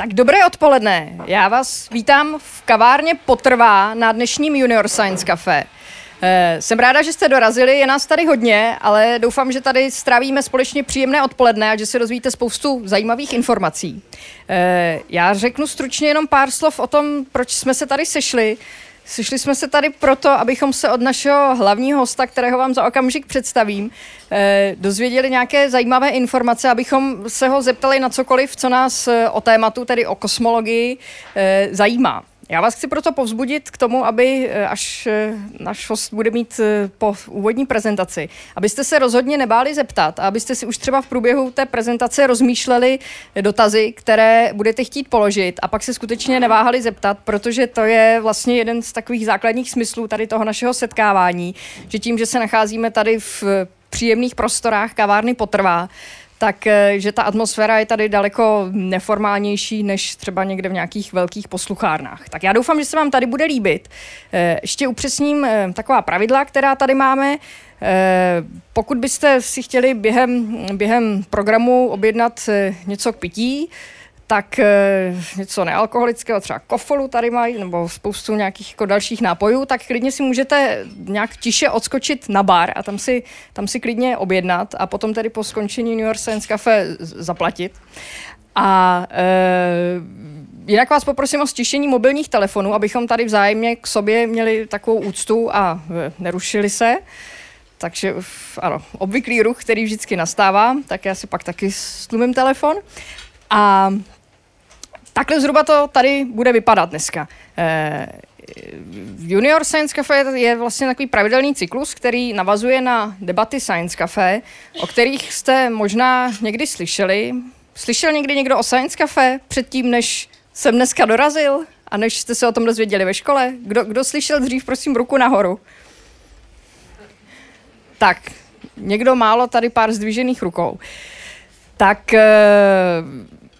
Tak dobré odpoledne. Já vás vítám v kavárně Potrvá na dnešním Junior Science Café. Eh, jsem ráda, že jste dorazili, je nás tady hodně, ale doufám, že tady strávíme společně příjemné odpoledne a že se dozvíte spoustu zajímavých informací. Eh, já řeknu stručně jenom pár slov o tom, proč jsme se tady sešli. Sešli jsme se tady proto, abychom se od našeho hlavního hosta, kterého vám za okamžik představím, eh, dozvěděli nějaké zajímavé informace, abychom se ho zeptali na cokoliv, co nás eh, o tématu, tedy o kosmologii, eh, zajímá. Já vás chci proto povzbudit k tomu, aby eh, až eh, náš host bude mít eh, po úvodní prezentaci, abyste se rozhodně nebáli zeptat a abyste si už třeba v průběhu té prezentace rozmýšleli dotazy, které budete chtít položit a pak se skutečně neváhali zeptat, protože to je vlastně jeden z takových základních smyslů tady toho našeho setkávání, že tím, že se nacházíme tady v příjemných prostorách kavárny potrvá, tak eh, že ta atmosféra je tady daleko neformálnější než třeba někde v nějakých velkých posluchárnách. Tak já doufám, že se vám tady bude líbit. Eh, ještě upřesním eh, taková pravidla, která tady máme. Pokud byste si chtěli během, během programu objednat něco k pití, tak e, něco nealkoholického, třeba kofolu tady mají, nebo spoustu nějakých jako dalších nápojů, tak klidně si můžete nějak tiše odskočit na bar a tam si, tam si klidně objednat a potom tedy po skončení New York Science Cafe zaplatit. A e, jinak vás poprosím o stišení mobilních telefonů, abychom tady vzájemně k sobě měli takovou úctu a e, nerušili se. Takže ano, obvyklý ruch, který vždycky nastává, tak já si pak taky stlumím telefon. A takhle zhruba to tady bude vypadat dneska. Eh, Junior Science Cafe je vlastně takový pravidelný cyklus, který navazuje na debaty Science Cafe, o kterých jste možná někdy slyšeli. Slyšel někdy někdo o Science Cafe předtím, než jsem dneska dorazil a než jste se o tom dozvěděli ve škole? Kdo, kdo slyšel dřív, prosím, ruku nahoru. Tak, někdo málo, tady pár zdvižených rukou. Tak eh,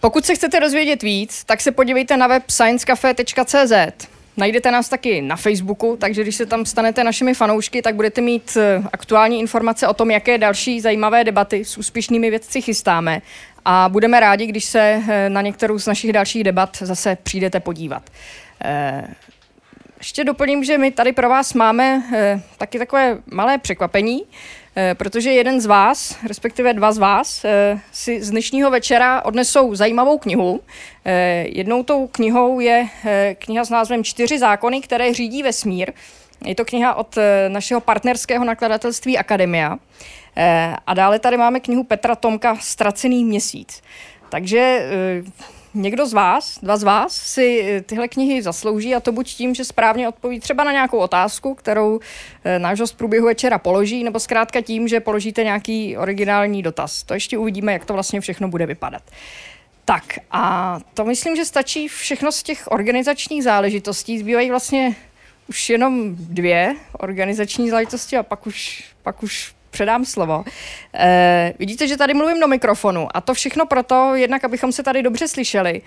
pokud se chcete dozvědět víc, tak se podívejte na web sciencecafe.cz. Najdete nás taky na Facebooku, takže když se tam stanete našimi fanoušky, tak budete mít eh, aktuální informace o tom, jaké další zajímavé debaty s úspěšnými vědci chystáme. A budeme rádi, když se eh, na některou z našich dalších debat zase přijdete podívat. Eh, ještě doplním, že my tady pro vás máme taky takové malé překvapení. Eh, protože jeden z vás, respektive dva z vás, eh, si z dnešního večera odnesou zajímavou knihu. Eh, jednou tou knihou je kniha s názvem Čtyři zákony, které řídí vesmír. Je to kniha od našeho partnerského nakladatelství Akademia. A dále tady máme knihu Petra Tomka Stracený měsíc. Takže někdo z vás, dva z vás, si eh, tyhle knihy zaslouží a to buď tím, že správně odpoví třeba na nějakou otázku, kterou eh, náš host průběhu večera položí, nebo zkrátka tím, že položíte nějaký originální dotaz. To ještě uvidíme, jak to vlastně všechno bude vypadat. Tak a to myslím, že stačí všechno z těch organizačních záležitostí. Zbývají vlastně už jenom dvě organizační záležitosti a pak už, pak už předám slovo. E, vidíte, že tady mluvím do mikrofonu a to všechno proto, jednak abychom se tady dobře slyšeli,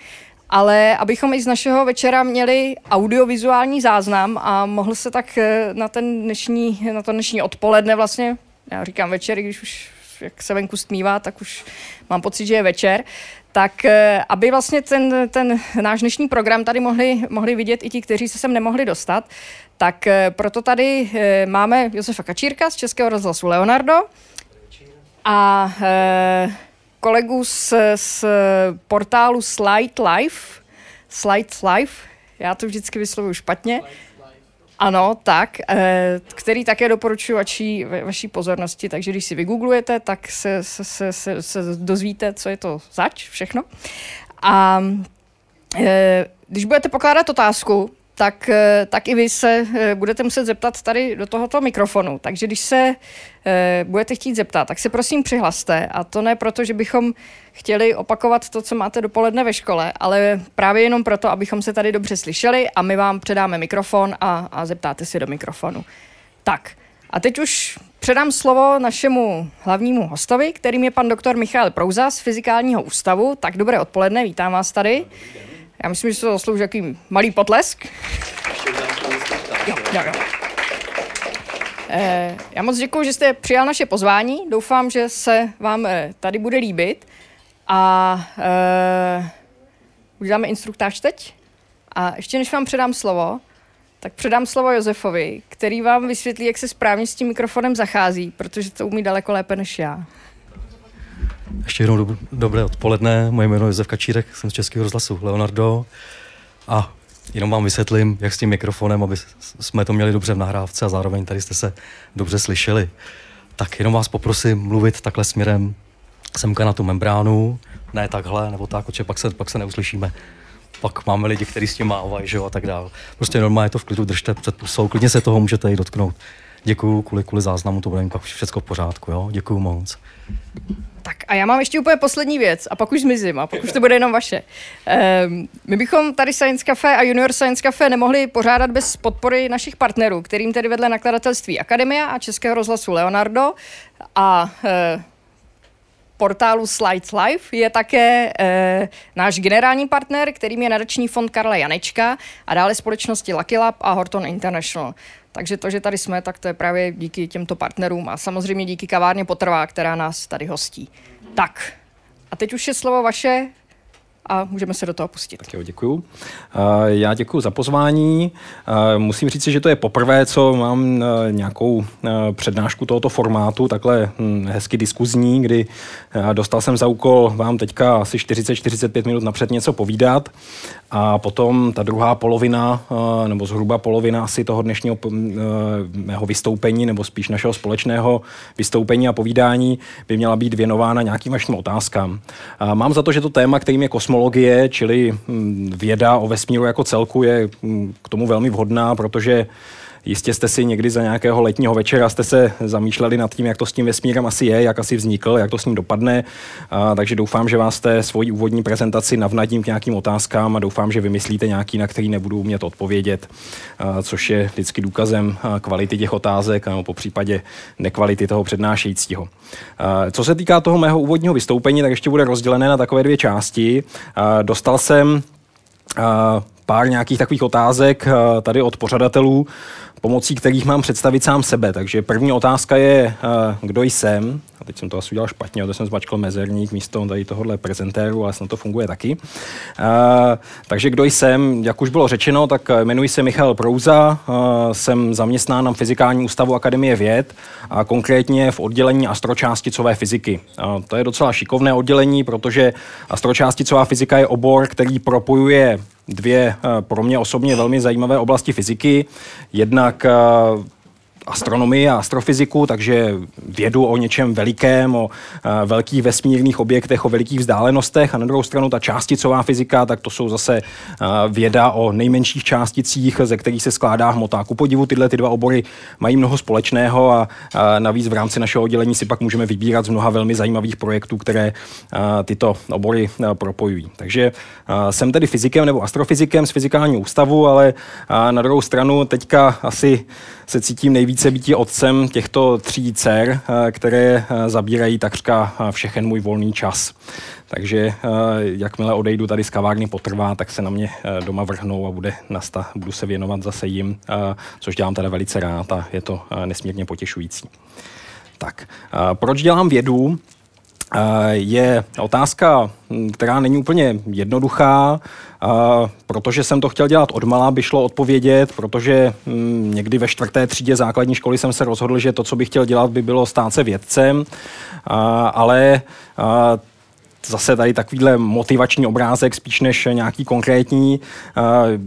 ale abychom i z našeho večera měli audiovizuální záznam a mohl se tak eh, na, ten dnešní, na to dnešní odpoledne vlastně, já říkám večer, když už jak se venku stmívá, tak už mám pocit, že je večer, tak eh, aby vlastně ten, ten náš dnešní program tady mohli, mohli vidět i ti, kteří se sem nemohli dostat, tak eh, proto tady eh, máme Josefa Kačírka z Českého rozhlasu Leonardo a kolegu z, z portálu Slide Life, Slide Life, já to vždycky vyslovuju špatně, ano, tak, eh, který také doporučuji vaší, vaší pozornosti, takže když si vygooglujete, tak se, se, se, se, se dozvíte, co je to zač, všechno. A eh, když budete pokládat otázku, tak, eh, tak i vy se eh, budete muset zeptat tady do tohoto mikrofonu. Takže když se eh, budete chtít zeptat, tak se prosím přihlaste. A to ne proto, že bychom chtěli opakovat to, co máte dopoledne ve škole, ale právě jenom proto, abychom se tady dobře slyšeli a my vám předáme mikrofon a, a zeptáte si do mikrofonu. Tak, a teď už předám slovo našemu hlavnímu hostovi, kterým je pan doktor Michal Prouza z Fyzikálního ústavu. Tak dobré odpoledne, vítám vás tady. Já myslím, že se to zaslouží jaký malý potlesk. Jo, jo, jo. Eh, já moc děkuji, že jste přijal naše pozvání. Doufám, že se vám eh, tady bude líbit. A eh, uděláme instruktáž teď. A ještě než vám předám slovo, tak předám slovo Josefovi, který vám vysvětlí, jak se správně s tím mikrofonem zachází, protože to umí daleko lépe než já. Ještě jednou dob- dobré odpoledne, moje jméno je Josef Kačírek, jsem z Českého rozhlasu Leonardo a jenom vám vysvětlím, jak s tím mikrofonem, aby jsme to měli dobře v nahrávce a zároveň tady jste se dobře slyšeli. Tak jenom vás poprosím mluvit takhle směrem semka na tu membránu, ne takhle, nebo tak, protože pak se, pak se neuslyšíme. Pak máme lidi, kteří s tím mávají, že jo, a tak dál. Prostě normálně to v klidu držte před pusou, klidně se toho můžete i dotknout. Děkuju, kvůli, kvůli záznamu to bude pak všechno v pořádku, jo, děkuju moc. Tak a já mám ještě úplně poslední věc a pak už zmizím a pak už to bude jenom vaše. Um, my bychom tady Science Cafe a Junior Science Cafe nemohli pořádat bez podpory našich partnerů, kterým tedy vedle nakladatelství Akademia a Českého rozhlasu Leonardo a uh, portálu Slides Live je také e, náš generální partner, kterým je nadační fond Karla Janečka a dále společnosti Lucky Lab a Horton International. Takže to, že tady jsme, tak to je právě díky těmto partnerům a samozřejmě díky kavárně Potrvá, která nás tady hostí. Tak, a teď už je slovo vaše, a můžeme se do toho pustit. Tak jo, děkuju. Já děkuji za pozvání. Musím říct, že to je poprvé, co mám nějakou přednášku tohoto formátu, takhle hm, hezky diskuzní, kdy dostal jsem za úkol vám teďka asi 40-45 minut napřed něco povídat a potom ta druhá polovina, nebo zhruba polovina asi toho dnešního mého vystoupení, nebo spíš našeho společného vystoupení a povídání by měla být věnována nějakým vašim otázkám. Mám za to, že to téma, kterým je kosmologie, čili hm, věda o vesmíru jako celku, je hm, k tomu velmi vhodná, protože Jistě jste si někdy za nějakého letního večera jste se zamýšleli nad tím, jak to s tím vesmírem asi je, jak asi vznikl, jak to s ním dopadne. A, takže doufám, že vás té svoji úvodní prezentaci navnadím k nějakým otázkám a doufám, že vymyslíte nějaký, na který nebudu umět odpovědět, a, což je vždycky důkazem kvality těch otázek, nebo po případě nekvality toho přednášejícího. A, co se týká toho mého úvodního vystoupení, tak ještě bude rozdělené na takové dvě části. A, dostal jsem pár nějakých takových otázek tady od pořadatelů pomocí kterých mám představit sám sebe. Takže první otázka je, eh, kdo jsem. A teď jsem to asi udělal špatně, protože jsem zmačkal mezerník místo tady tohohle prezentéru, ale snad to funguje taky. Uh, takže kdo jsem, jak už bylo řečeno, tak jmenuji se Michal Prouza, jsem zaměstnán na Fyzikální ústavu Akademie věd a konkrétně v oddělení astročásticové fyziky. To je docela šikovné oddělení, protože astročásticová fyzika je obor, který propojuje dvě pro mě osobně velmi zajímavé oblasti fyziky. Jednak astronomii a astrofyziku, takže vědu o něčem velikém, o uh, velkých vesmírných objektech, o velikých vzdálenostech a na druhou stranu ta částicová fyzika, tak to jsou zase uh, věda o nejmenších částicích, ze kterých se skládá hmota. Ku podivu tyhle ty dva obory mají mnoho společného a uh, navíc v rámci našeho oddělení si pak můžeme vybírat z mnoha velmi zajímavých projektů, které tyto obory propojují. Takže jsem tedy fyzikem nebo astrofyzikem z fyzikálního ústavu, ale na druhou stranu teďka asi se cítím nejvíce být otcem těchto tří dcer, eh, které eh, zabírají takřka eh, všechen můj volný čas. Takže jakmile odejdu tady z kavárny potrvá, tak se na mě doma vrhnou a bude nasta, budu se věnovat zase jim, což dělám teda velice rád a je to nesmírně potěšující. Tak, proč dělám vědu? Je otázka, která není úplně jednoduchá, protože jsem to chtěl dělat odmala, by šlo odpovědět, protože hm, někdy ve čtvrté třídě základní školy jsem se rozhodl, že to, co bych chtěl dělat, by bylo stát se vědcem, ale zase tady takovýhle motivační obrázek spíš než nějaký konkrétní. Eh,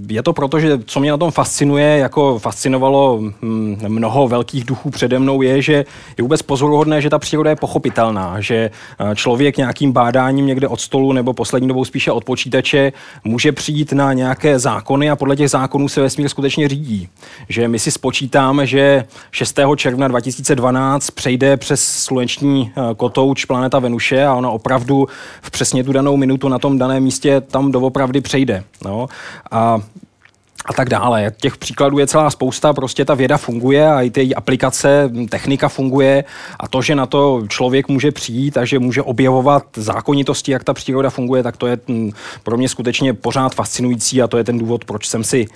je to proto, že co mě na tom fascinuje, jako fascinovalo hm, mnoho velkých duchů přede mnou, je, že je vůbec pozoruhodné, že ta příroda je pochopitelná, že eh, člověk nějakým bádáním někde od stolu nebo poslední dobou spíše od počítače může přijít na nějaké zákony a podle těch zákonů se vesmír skutečně řídí. Že my si spočítáme, že 6. června 2012 přejde přes sluneční eh, kotouč planeta Venuše a ona opravdu v přesně tu danou minutu na tom daném místě tam doopravdy přejde. No. A a tak dále. Těch příkladů je celá spousta, prostě ta věda funguje a i ty aplikace, technika funguje a to, že na to člověk může přijít a že může objevovat zákonitosti, jak ta příroda funguje, tak to je mm, pro mě skutečně pořád fascinující a to je ten důvod, proč jsem si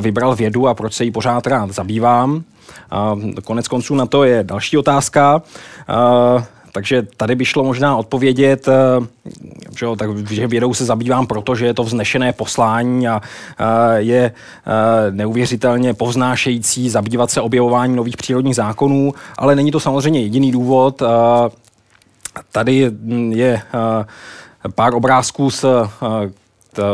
vybral vědu a proč se jí pořád rád zabývám. A konec konců na to je další otázka. Takže tady by šlo možná odpovědět, eh, Že jo, takže vědou se zabývám, protože je to vznešené poslání a, a je a, neuvěřitelně povznášející zabývat se objevováním nových přírodních zákonů, ale není to samozřejmě jediný důvod. Tady je a, pár obrázků z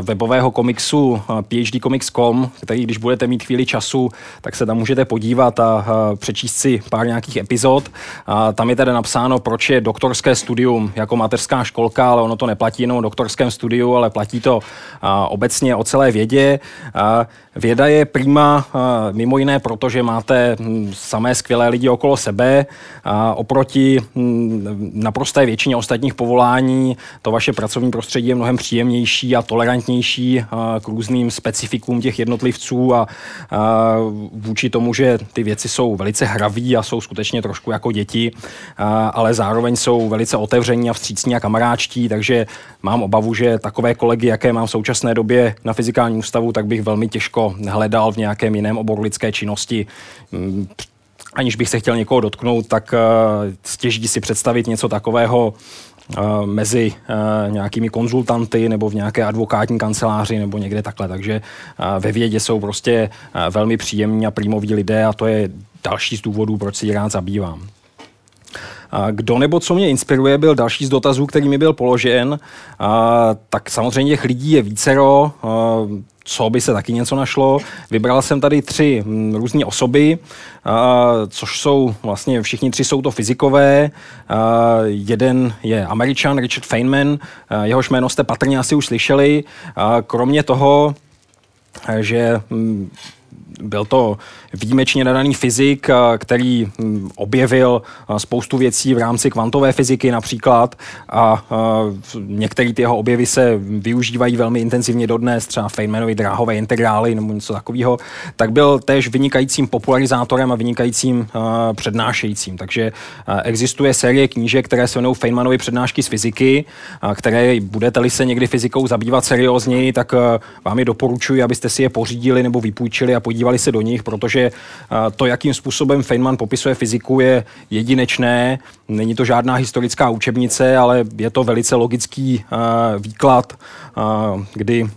webového komiksu phdcomics.com, který když budete mít chvíli času, tak se tam můžete podívat a přečíst si pár nějakých epizod. A tam je tedy napsáno, proč je doktorské studium jako mateřská školka, ale ono to neplatí jenom o doktorském studiu, ale platí to obecně o celé vědě. Věda je prima mimo jiné proto, že máte hm, samé skvělé lidi okolo sebe a oproti hm, naprosté většině ostatních povolání to vaše pracovní prostředí je mnohem příjemnější a tolerantnější k různým specifikům těch jednotlivců a vůči tomu, že ty věci jsou velice hraví a jsou skutečně trošku jako děti, ale zároveň jsou velice otevření a vstřícní a kamaráčtí, takže mám obavu, že takové kolegy, jaké mám v současné době na fyzikálním ústavu, tak bych velmi těžko hledal v nějakém jiném oboru lidské činnosti. Mm, aniž bych se chtěl někoho dotknout, tak eh, stěží si představit něco takového eh, mezi eh, nějakými konzultanty nebo v nějaké advokátní kanceláři nebo někde takhle. Takže ve vědě jsou prostě velmi příjemní a prímoví lidé a to je další z důvodů, proč si rád zabývám. Kdo nebo co mě inspiruje, byl další z dotazů, který mi byl položen. Tak samozřejmě těch lidí je vícero co by se taky něco našlo. Vybral jsem tady tři mm, různé osoby, což jsou vlastně všichni tři jsou to fyzikové. Jeden je američan, Richard Feynman, jehož jméno jste patrně asi už slyšeli. Kromě toho, že mm, byl to výjimečně nadaný fyzik, který hm, objevil spoustu věcí v rámci kvantové fyziky například a některé ty jeho objevy se využívají velmi intenzivně dodnes, třeba Feynmanovy dráhové integrály nebo něco takového, tak byl též vynikajícím popularizátorem a vynikajícím přednášejícím. Takže existuje série knížek, které se jmenují Feynmanovy přednášky z fyziky, které budete-li se někdy fyzikou zabývat seriózněji, tak vám je doporučuji, abyste si je pořídili nebo vypůjčili a podívali se do nich, protože protože to, jakým způsobem Feynman popisuje fyziku, je jedinečné. Není to žádná historická učebnice, ale je to velice logický výklad, kdy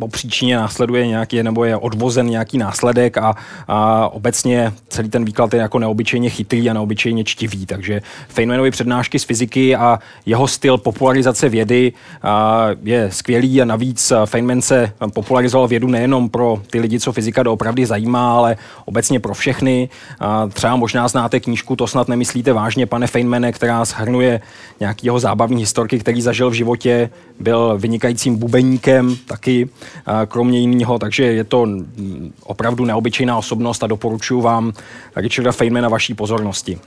po příčině následuje nějaký, nebo je odvozen nějaký následek a, a obecně celý ten výklad je jako neobyčejně chytrý a neobyčejně čtivý. Takže Feynmanovy přednášky z fyziky a jeho styl popularizace vědy a, je skvělý a navíc Feynman se popularizoval vědu nejenom pro ty lidi, co fyzika doopravdy zajímá, ale obecně pro všechny. A třeba možná znáte knížku, to snad nemyslíte vážně, pane Feynmane, která shrnuje nějakého zábavní historky, který zažil v životě, byl vynikajícím bubeníkem taky kromě jiného, takže je to opravdu neobyčejná osobnost a doporučuji vám Richarda Feynmana vaší pozornosti.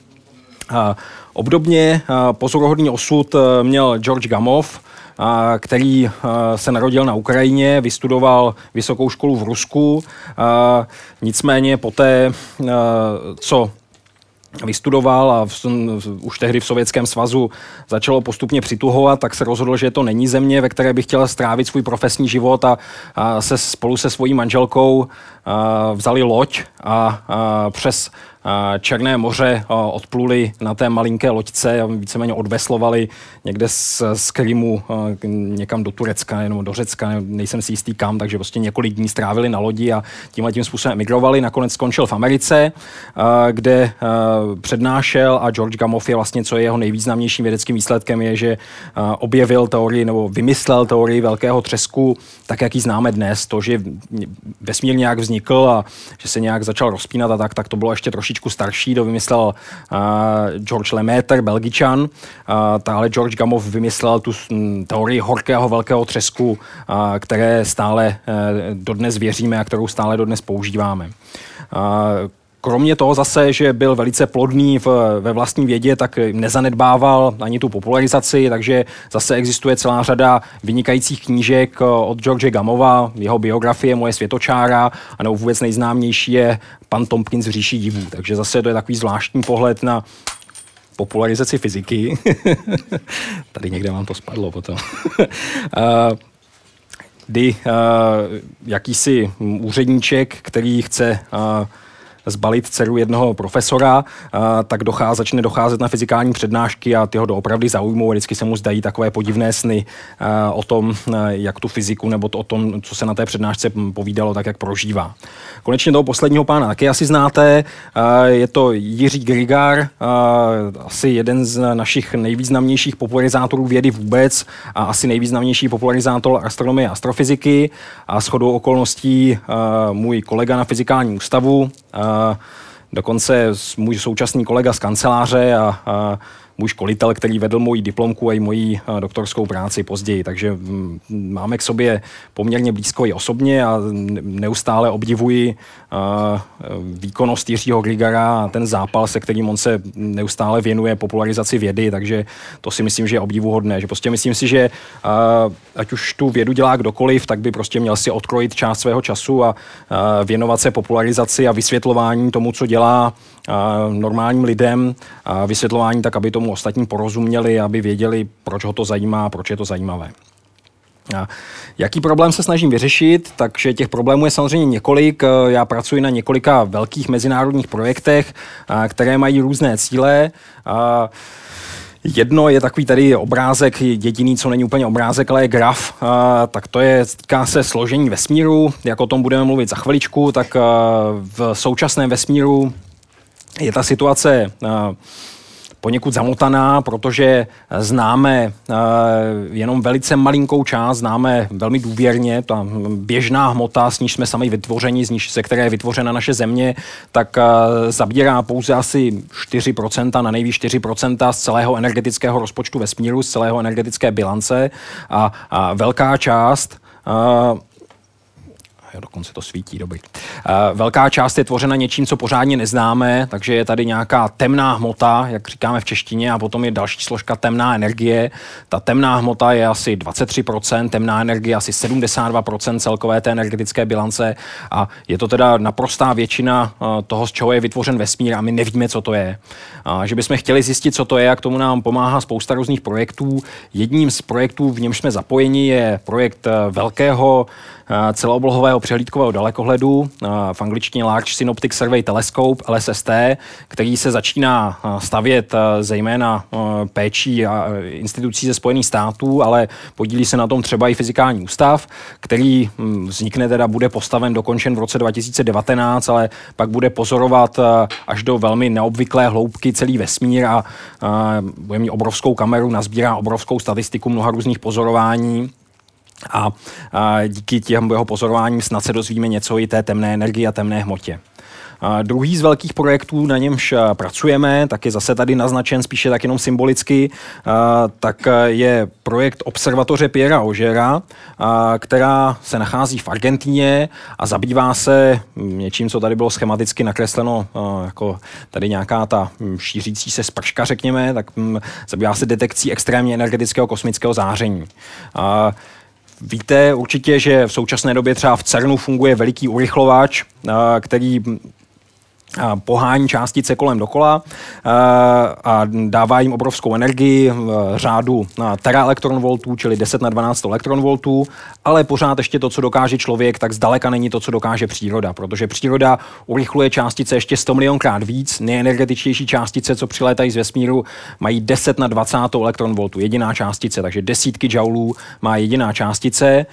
Obdobně pozoruhodný osud e, měl George Gamov, který se narodil na Ukrajině, vystudoval vysokou školu v Rusku, nicméně poté, e, co vystudoval a v, už tehdy v Sovětském svazu začalo postupně přituhovat, tak se rozhodl, že to není země, ve které by chtěl strávit svůj profesní život a, a se spolu se svojí manželkou a, vzali loď a, a přes Černé moře odpluli na té malinké loďce a víceméně odveslovali někde z, z Krymu někam do Turecka nebo do Řecka, nejsem si jistý kam, takže prostě několik dní strávili na lodi a tímhle tím způsobem emigrovali. Nakonec skončil v Americe, kde přednášel a George Gamow je vlastně, co je jeho nejvýznamnějším vědeckým výsledkem, je, že objevil teorii nebo vymyslel teorii velkého třesku, tak jak ji známe dnes. To, že vesmír nějak vznikl a že se nějak začal rozpínat a tak, tak to bylo ještě trošičku trošičku starší, to vymyslel uh, George Lemaitre, belgičan, uh, ale George Gamow vymyslel tu teorii horkého velkého třesku, uh, které stále uh, dodnes věříme a kterou stále dodnes používáme. Uh, Kromě toho zase, že byl velice plodný v, ve vlastní vědě, tak nezanedbával ani tu popularizaci, takže zase existuje celá řada vynikajících knížek eh, od George Gamova, jeho biografie Moje světočára, a nebo vůbec nejznámější je Pan Tompkins v říši divů. Takže zase to je takový zvláštní pohled na popularizaci fyziky. Tady někde vám to spadlo potom. Eh, kdy uh, jakýsi úředníček, který chce uh, zbalit dceru jednoho profesora, tak dochází, začne docházet na fyzikální přednášky a ty ho doopravdy zaujmou a vždycky se mu zdají takové podivné sny o tom, jak tu fyziku nebo o tom, co se na té přednášce povídalo, tak jak prožívá. Konečně toho posledního pána taky asi znáte, je to Jiří Grigar, asi jeden z našich nejvýznamnějších popularizátorů vědy vůbec a asi nejvýznamnější popularizátor astronomie a astrofyziky a shodou okolností můj kolega na fyzikálním ústavu, dokonce můj současný kolega z kanceláře a, a můj školitel, který vedl moji diplomku a i moji doktorskou práci později. Takže mm, máme k sobě poměrně blízko i osobně a neustále obdivuji výkonnost Jiřího Grigara a ten zápal, se kterým on se neustále věnuje popularizaci vědy, takže to si myslím, že je obdivuhodné. Že prostě myslím si, že ať už tu vědu dělá kdokoliv, tak by prostě měl si odkrojit část svého času a věnovat se popularizaci a vysvětlování tomu, co dělá normálním lidem, a vysvětlování tak, aby tomu ostatní porozuměli, aby věděli, proč ho to zajímá a proč je to zajímavé. A jaký problém se snažím vyřešit? Takže těch problémů je samozřejmě několik. Já pracuji na několika velkých mezinárodních projektech, které mají různé cíle. Jedno je takový tady obrázek, jediný, co není úplně obrázek, ale je graf, tak to je, týká se složení vesmíru, jak o tom budeme mluvit za chviličku, tak v současném vesmíru je ta situace poněkud zamotaná, protože známe eh, jenom velice malinkou část, známe velmi důvěrně, ta běžná hmota, s níž jsme sami vytvořeni, z níž, se které je vytvořena naše země, tak eh, zabírá pouze asi 4%, na nejvíc 4% z celého energetického rozpočtu vesmíru, z celého energetické bilance. A, a velká část jo, dokonce to svítí, dobrý. Velká část je tvořena něčím, co pořádně neznáme, takže je tady nějaká temná hmota, jak říkáme v češtině, a potom je další složka temná energie. Ta temná hmota je asi 23%, temná energie asi 72% celkové té energetické bilance a je to teda naprostá většina uh, toho, z čeho je vytvořen vesmír a my nevíme, co to je. Uh, že bychom chtěli zjistit, co to je, a k tomu nám pomáhá spousta různých projektů. Jedním z projektů, v němž jsme zapojeni, je projekt velkého celooblohového přehlídkového dalekohledu, v angličtině Large Synoptic Survey Telescope, LSST, který se začíná stavět zejména péčí institucí ze Spojených států, ale podílí se na tom třeba i fyzikální ústav, který hm, vznikne teda, bude postaven, dokončen v roce 2019, ale pak bude pozorovat až do velmi neobvyklé hloubky celý vesmír a bude mít obrovskou kameru, nazbírá obrovskou statistiku mnoha různých pozorování a, a díky těm jeho pozorováním snad se dozvíme něco i té temné energii a temné hmotě. A druhý z velkých projektů, na němž pracujeme, tak je zase tady naznačen spíše tak jenom symbolicky, tak je projekt observatoře Piera Ožera, která se nachází v Argentíně a zabývá se něčím, co tady bylo schematicky nakresleno jako tady nějaká ta šířící se sprška, řekněme, tak zabývá se detekcí extrémně energetického kosmického záření. A, Víte určitě, že v současné době třeba v CERNu funguje veliký urychlovač, který pohání částice kolem dokola a dává jim obrovskou energii řádu teraelektronvoltů, čili 10 na 12 elektronvoltů, ale pořád ještě to, co dokáže člověk, tak zdaleka není to, co dokáže příroda, protože příroda urychluje částice ještě 100 milionkrát víc. Nejenergetičtější částice, co přilétají z vesmíru, mají 10 na 20 elektronvoltů, jediná částice, takže desítky joulů má jediná částice,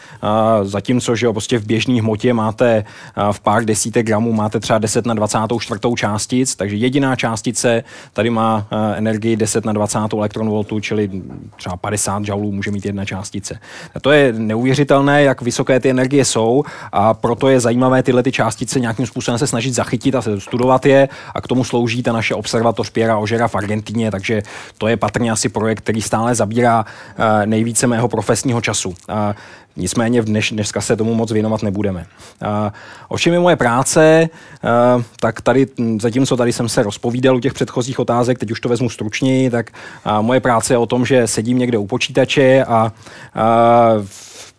zatímco že prostě v běžné hmotě máte v pár desítek gramů máte třeba 10 na 20 čtvrtou částic, takže jediná částice tady má uh, energii 10 na 20 elektronvoltů, čili třeba 50 joulů může mít jedna částice. A to je neuvěřitelné, jak vysoké ty energie jsou a proto je zajímavé tyhle ty částice nějakým způsobem se snažit zachytit a studovat je a k tomu slouží ta naše observatoř Piera Ožera v Argentíně, takže to je patrně asi projekt, který stále zabírá uh, nejvíce mého profesního času. Nicméně dneš, dneska se tomu moc věnovat nebudeme. Uh, ovšem je moje práce, tak tady, zatímco tady jsem se rozpovídal u těch předchozích otázek, teď už to vezmu stručněji, tak moje práce je o tom, že sedím někde u počítače a uh,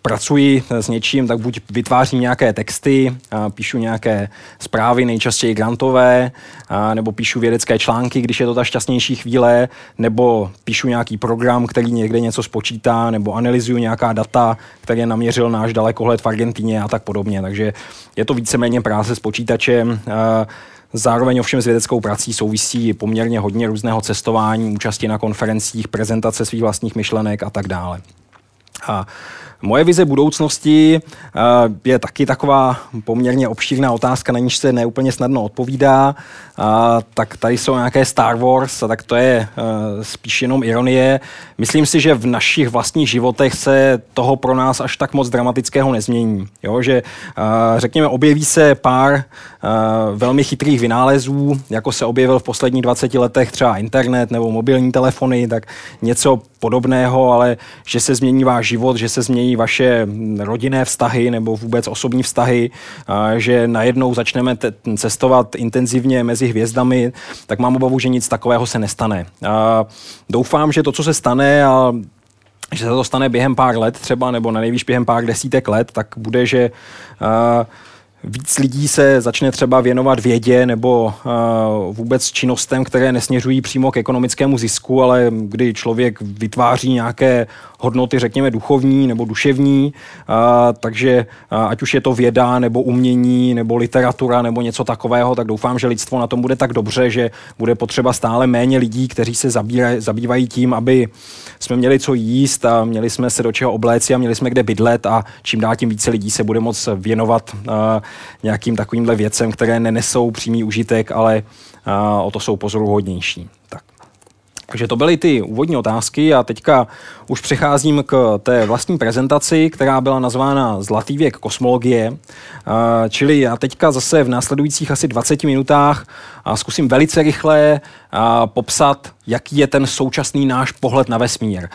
pracuji s něčím, tak buď vytvářím nějaké texty, a píšu nějaké zprávy, nejčastěji grantové, a nebo píšu vědecké články, když je to ta šťastnější chvíle, nebo píšu nějaký program, který někde něco spočítá, nebo analyzuju nějaká data, které naměřil náš dalekohled v Argentíně a tak podobně. Takže je to víceméně práce s počítačem. Zároveň ovšem s vědeckou prací souvisí poměrně hodně různého cestování, účasti na konferencích, prezentace svých vlastních myšlenek a tak dále. A Moje vize budoucnosti eh, je taky taková poměrně obšírná otázka, na níž se neúplně snadno odpovídá. Tak tady jsou nějaké Star Wars, tak to je eh, spíš jenom ironie. Myslím si, že v našich vlastních životech se toho pro nás až tak moc dramatického nezmění. Jo, že eh, řekněme, objeví se pár velmi chytrých vynálezů, jako se objevil v posledních 20 letech třeba internet nebo mobilní telefony, tak něco podobného, ale že se změní váš život, že se změní vaše rodinné vztahy nebo vůbec osobní vztahy, že najednou začneme cestovat intenzivně mezi hvězdami, tak mám obavu, že nic takového se nestane. Doufám, že to, co se stane, a že se to stane během pár let třeba, nebo na nejvíc během pár desítek let, tak bude, že uh, víc lidí se začne třeba věnovat vědě nebo uh, vůbec činnostem, které nesměřují přímo k ekonomickému zisku, ale kdy člověk vytváří nějaké hodnoty, řekněme, duchovní nebo duševní, uh, takže uh, ať už je to věda nebo umění nebo literatura nebo něco takového, tak doufám, že lidstvo na tom bude tak dobře, že bude potřeba stále méně lidí, kteří se zabírají, zabývají tím, aby jsme měli co jíst a měli jsme se do čeho obléci a měli jsme kde bydlet a čím dál tím více lidí se bude moc věnovat nějakým takovýmhle věcem, které nenesou přímý užitek, ale o to jsou pozoruhodnější. Tak. Takže to byly ty úvodní otázky a teďka už přecházím k té vlastní prezentaci, která byla nazvána Zlatý věk kosmologie. Čili já teďka zase v následujících asi 20 minutách zkusím velice rychle popsat, jaký je ten současný náš pohled na vesmír.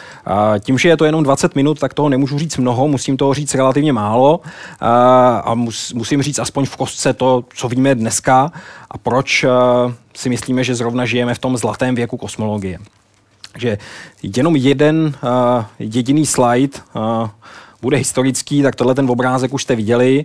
Tím, že je to jenom 20 minut, tak toho nemůžu říct mnoho, musím toho říct relativně málo a musím říct aspoň v kostce to, co víme dneska a proč si myslíme, že zrovna žijeme v tom zlatém věku kosmologie. Takže jenom jeden jediný slide bude historický, tak tohle ten obrázek už jste viděli.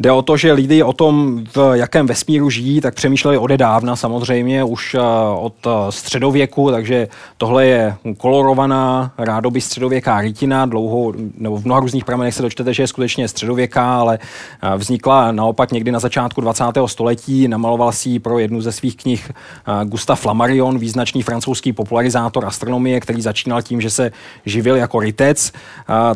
Jde o to, že lidi o tom, v jakém vesmíru žijí, tak přemýšleli odedávna samozřejmě, už eh, od eh, středověku, takže tohle je kolorovaná rádoby středověká rytina, dlouho, nebo v mnoha různých pramenech se dočtete, že je skutečně středověká, ale eh, vznikla naopak někdy na začátku 20. století, namaloval si ji pro jednu ze svých knih Gustav Flammarion, význačný francouzský popularizátor astronomie, který začínal tím, že se živil jako rytec,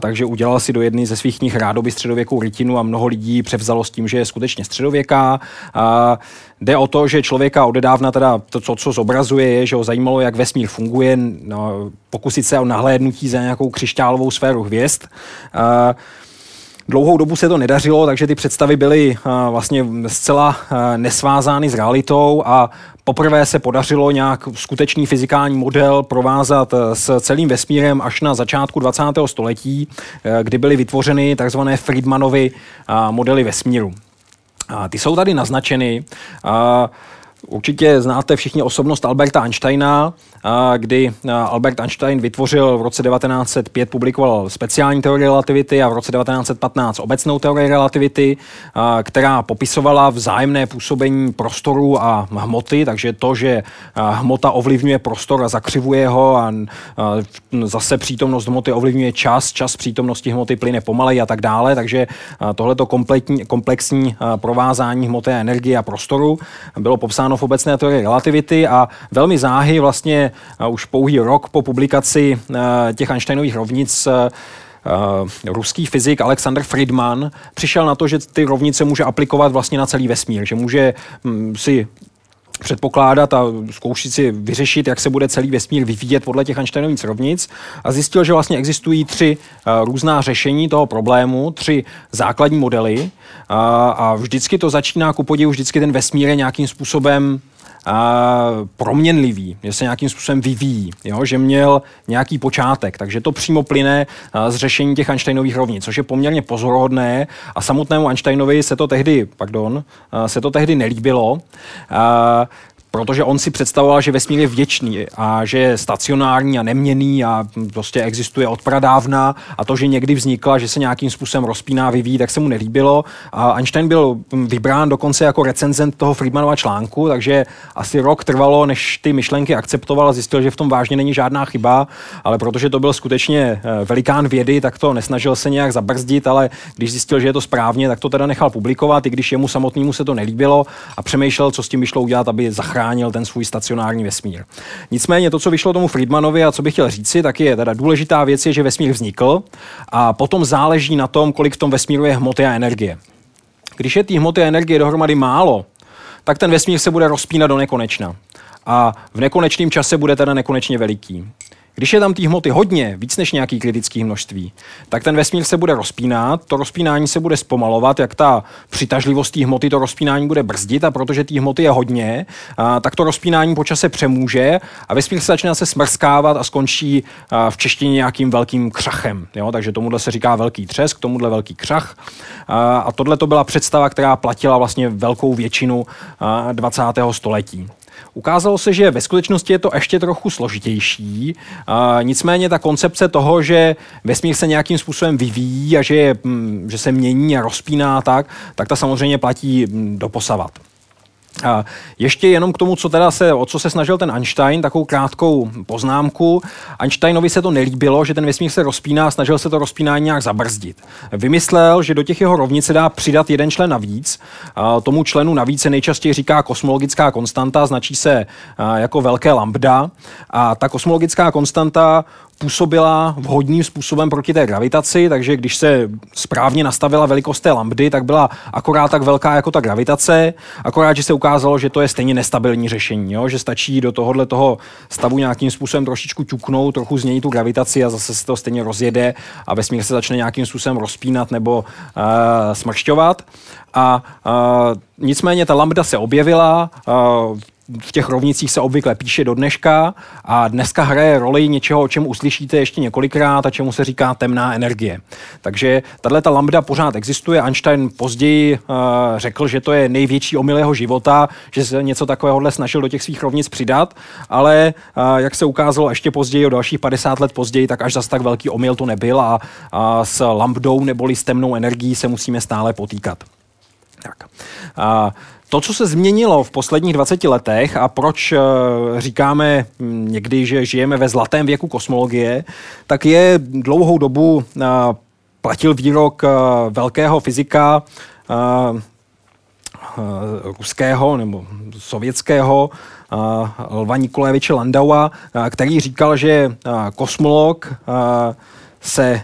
takže udělal si do jedné ze svých knih rádoby středověkou rytinu a mnoho lidí převzal s tím, že je skutečně středověká. A jde o to, že člověka odedávna teda to, co, co zobrazuje, je, že ho zajímalo, jak vesmír funguje, no, pokusit se o nahlédnutí za nějakou křišťálovou sféru hvězd. A, Dlouhou dobu se to nedařilo, takže ty představy byly uh, vlastně zcela uh, nesvázány s realitou a poprvé se podařilo nějak skutečný fyzikální model provázat s celým vesmírem až na začátku 20. století, kdy byly vytvořeny tzv. Friedmanovy modely vesmíru. Ty jsou tady naznačeny. Určitě znáte všichni osobnost Alberta Einsteina, kdy Albert Einstein vytvořil v roce 1905, publikoval speciální teorii relativity a v roce 1915 obecnou teorii relativity, která popisovala vzájemné působení prostoru a hmoty, takže to, že hmota ovlivňuje prostor a zakřivuje ho a zase přítomnost hmoty ovlivňuje čas, čas přítomnosti hmoty plyne pomalej a tak dále, takže tohleto komplexní provázání hmoty a energie a prostoru bylo popsáno v obecné teorii relativity a velmi záhy vlastně už pouhý rok po publikaci eh, těch Einsteinových rovnic Uh, ruský fyzik Alexander Friedman přišel na to, že ty rovnice může aplikovat vlastně na celý vesmír, že může um, si předpokládat a zkoušet si vyřešit, jak se bude celý vesmír vyvíjet podle těch Einsteinových rovnic a zjistil, že vlastně existují tři uh, různá řešení toho problému, tři základní modely uh, a vždycky to začíná, ku podivu, vždycky ten vesmír je nějakým způsobem a proměnlivý, že se nějakým způsobem vyvíjí, jo? že měl nějaký počátek, takže to přímo plyne z řešení těch Einsteinových rovnic, což je poměrně pozoruhodné a samotnému Einsteinovi se to tehdy, pardon, se to tehdy nelíbilo. A protože on si představoval, že vesmír je věčný a že je stacionární a neměný a prostě existuje od pradávna a to, že někdy vznikla, že se nějakým způsobem rozpíná, vyvíjí, tak se mu nelíbilo. A Einstein byl vybrán dokonce jako recenzent toho Friedmanova článku, takže asi rok trvalo, než ty myšlenky akceptoval a zjistil, že v tom vážně není žádná chyba, ale protože to byl skutečně eh, velikán vědy, tak to nesnažil se nějak zabrzdit, ale když zjistil, že je to správně, tak to teda nechal publikovat, i když jemu samotnému se to nelíbilo a přemýšlel, co s tím vyšlo udělat, aby zachránil ten svůj stacionární vesmír. Nicméně to, co vyšlo tomu Friedmanovi a co bych chtěl říci, tak je teda důležitá věc je, že vesmír vznikl a potom záleží na tom, kolik v tom vesmíru je hmoty a energie. Když je té hmoty a energie dohromady málo, tak ten vesmír se bude rozpínat do nekonečna. A v nekonečném čase bude teda nekonečně veliký. Když je tam té hmoty hodně, víc než nějaký kritický množství, tak ten vesmír se bude rozpínat, to rozpínání se bude zpomalovat, jak ta přitažlivost té hmoty to rozpínání bude brzdit a protože té hmoty je hodně, a, tak to rozpínání po čase přemůže a vesmír se začne se smrskávat a skončí a, v češtině nějakým velkým křachem. Jo? Takže tomuhle se říká velký třesk, tomuhle velký křach. A, a tohle to byla představa, která platila vlastně velkou většinu a, 20. století. Ukázalo se, že ve skutečnosti je to ještě trochu složitější. A nicméně ta koncepce toho, že vesmír se nějakým způsobem vyvíjí a že, je, mm, že se mění a rozpíná tak, tak ta samozřejmě platí mm, doposavat. A ještě jenom k tomu, co teda se, o co se snažil ten Einstein, takovou krátkou poznámku. Einsteinovi se to nelíbilo, že ten vesmír se rozpíná, snažil se to rozpínání nějak zabrzdit. Vymyslel, že do těch jeho rovnic se dá přidat jeden člen navíc. A tomu členu navíc se nejčastěji říká kosmologická konstanta, značí se jako velké lambda. A ta kosmologická konstanta působila vhodným způsobem proti té gravitaci, takže když se správně nastavila velikost té lambdy, tak byla akorát tak velká jako ta gravitace, akorát, že se ukázalo, že to je stejně nestabilní řešení, jo? že stačí do tohohle toho stavu nějakým způsobem trošičku ťuknout, trochu změnit tu gravitaci a zase se to stejně rozjede a vesmír se začne nějakým způsobem rozpínat nebo uh, smršťovat. A uh, nicméně ta lambda se objevila, uh, v těch rovnicích se obvykle píše do dneška a dneska hraje roli něčeho, o čem uslyšíte ještě několikrát a čemu se říká temná energie. Takže tahle ta lambda pořád existuje. Einstein později uh, řekl, že to je největší omyl jeho života, že se něco takového snažil do těch svých rovnic přidat, ale uh, jak se ukázalo ještě později, o dalších 50 let později, tak až zas tak velký omyl to nebyl a, a s lambdou neboli s temnou energií se musíme stále potýkat. Tak. Uh, to, co se změnilo v posledních 20 letech a proč uh, říkáme někdy, že žijeme ve zlatém věku kosmologie, tak je dlouhou dobu uh, platil výrok uh, velkého fyzika ruského nebo sovětského Lva Nikolajeviče Landaua, který říkal, že kosmolog se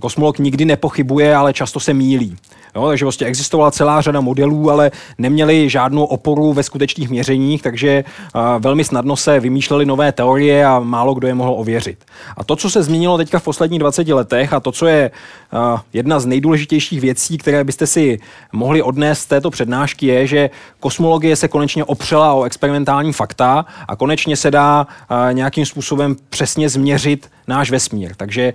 kosmolog nikdy nepochybuje, ale často se mílí. Jo, takže vlastně existovala celá řada modelů, ale neměli žádnou oporu ve skutečných měřeních, takže velmi snadno se vymýšlely nové teorie a málo kdo je mohl ověřit. A to, co se změnilo teďka v posledních 20 letech a to, co je jedna z nejdůležitějších věcí, které byste si mohli odnést z této přednášky, je, že kosmologie se konečně opřela o experimentální fakta a konečně se dá nějakým způsobem přesně změřit náš vesmír. Takže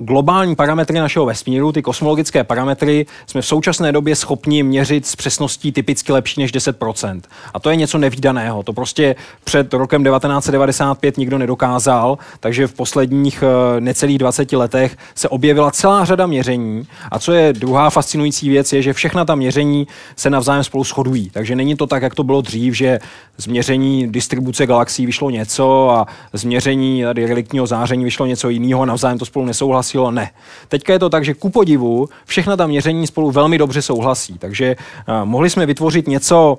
globální parametry našeho vesmíru, ty kosmologické parametry, jsme v současné době schopni měřit s přesností typicky lepší než 10%. A to je něco nevýdaného. To prostě před rokem 1995 nikdo nedokázal, takže v posledních eh, necelých 20 letech se objevila celá řada měření. A co je druhá fascinující věc, je, že všechna ta měření se navzájem spolu shodují. Takže není to tak, jak to bylo dřív, že z měření distribuce galaxií vyšlo něco a z měření tady reliktního záření vyšlo něco jiného navzájem to spolu nesouhlasí souhlasilo, ne. Teďka je to tak, že ku podivu všechna ta měření spolu velmi dobře souhlasí, takže uh, mohli jsme vytvořit něco,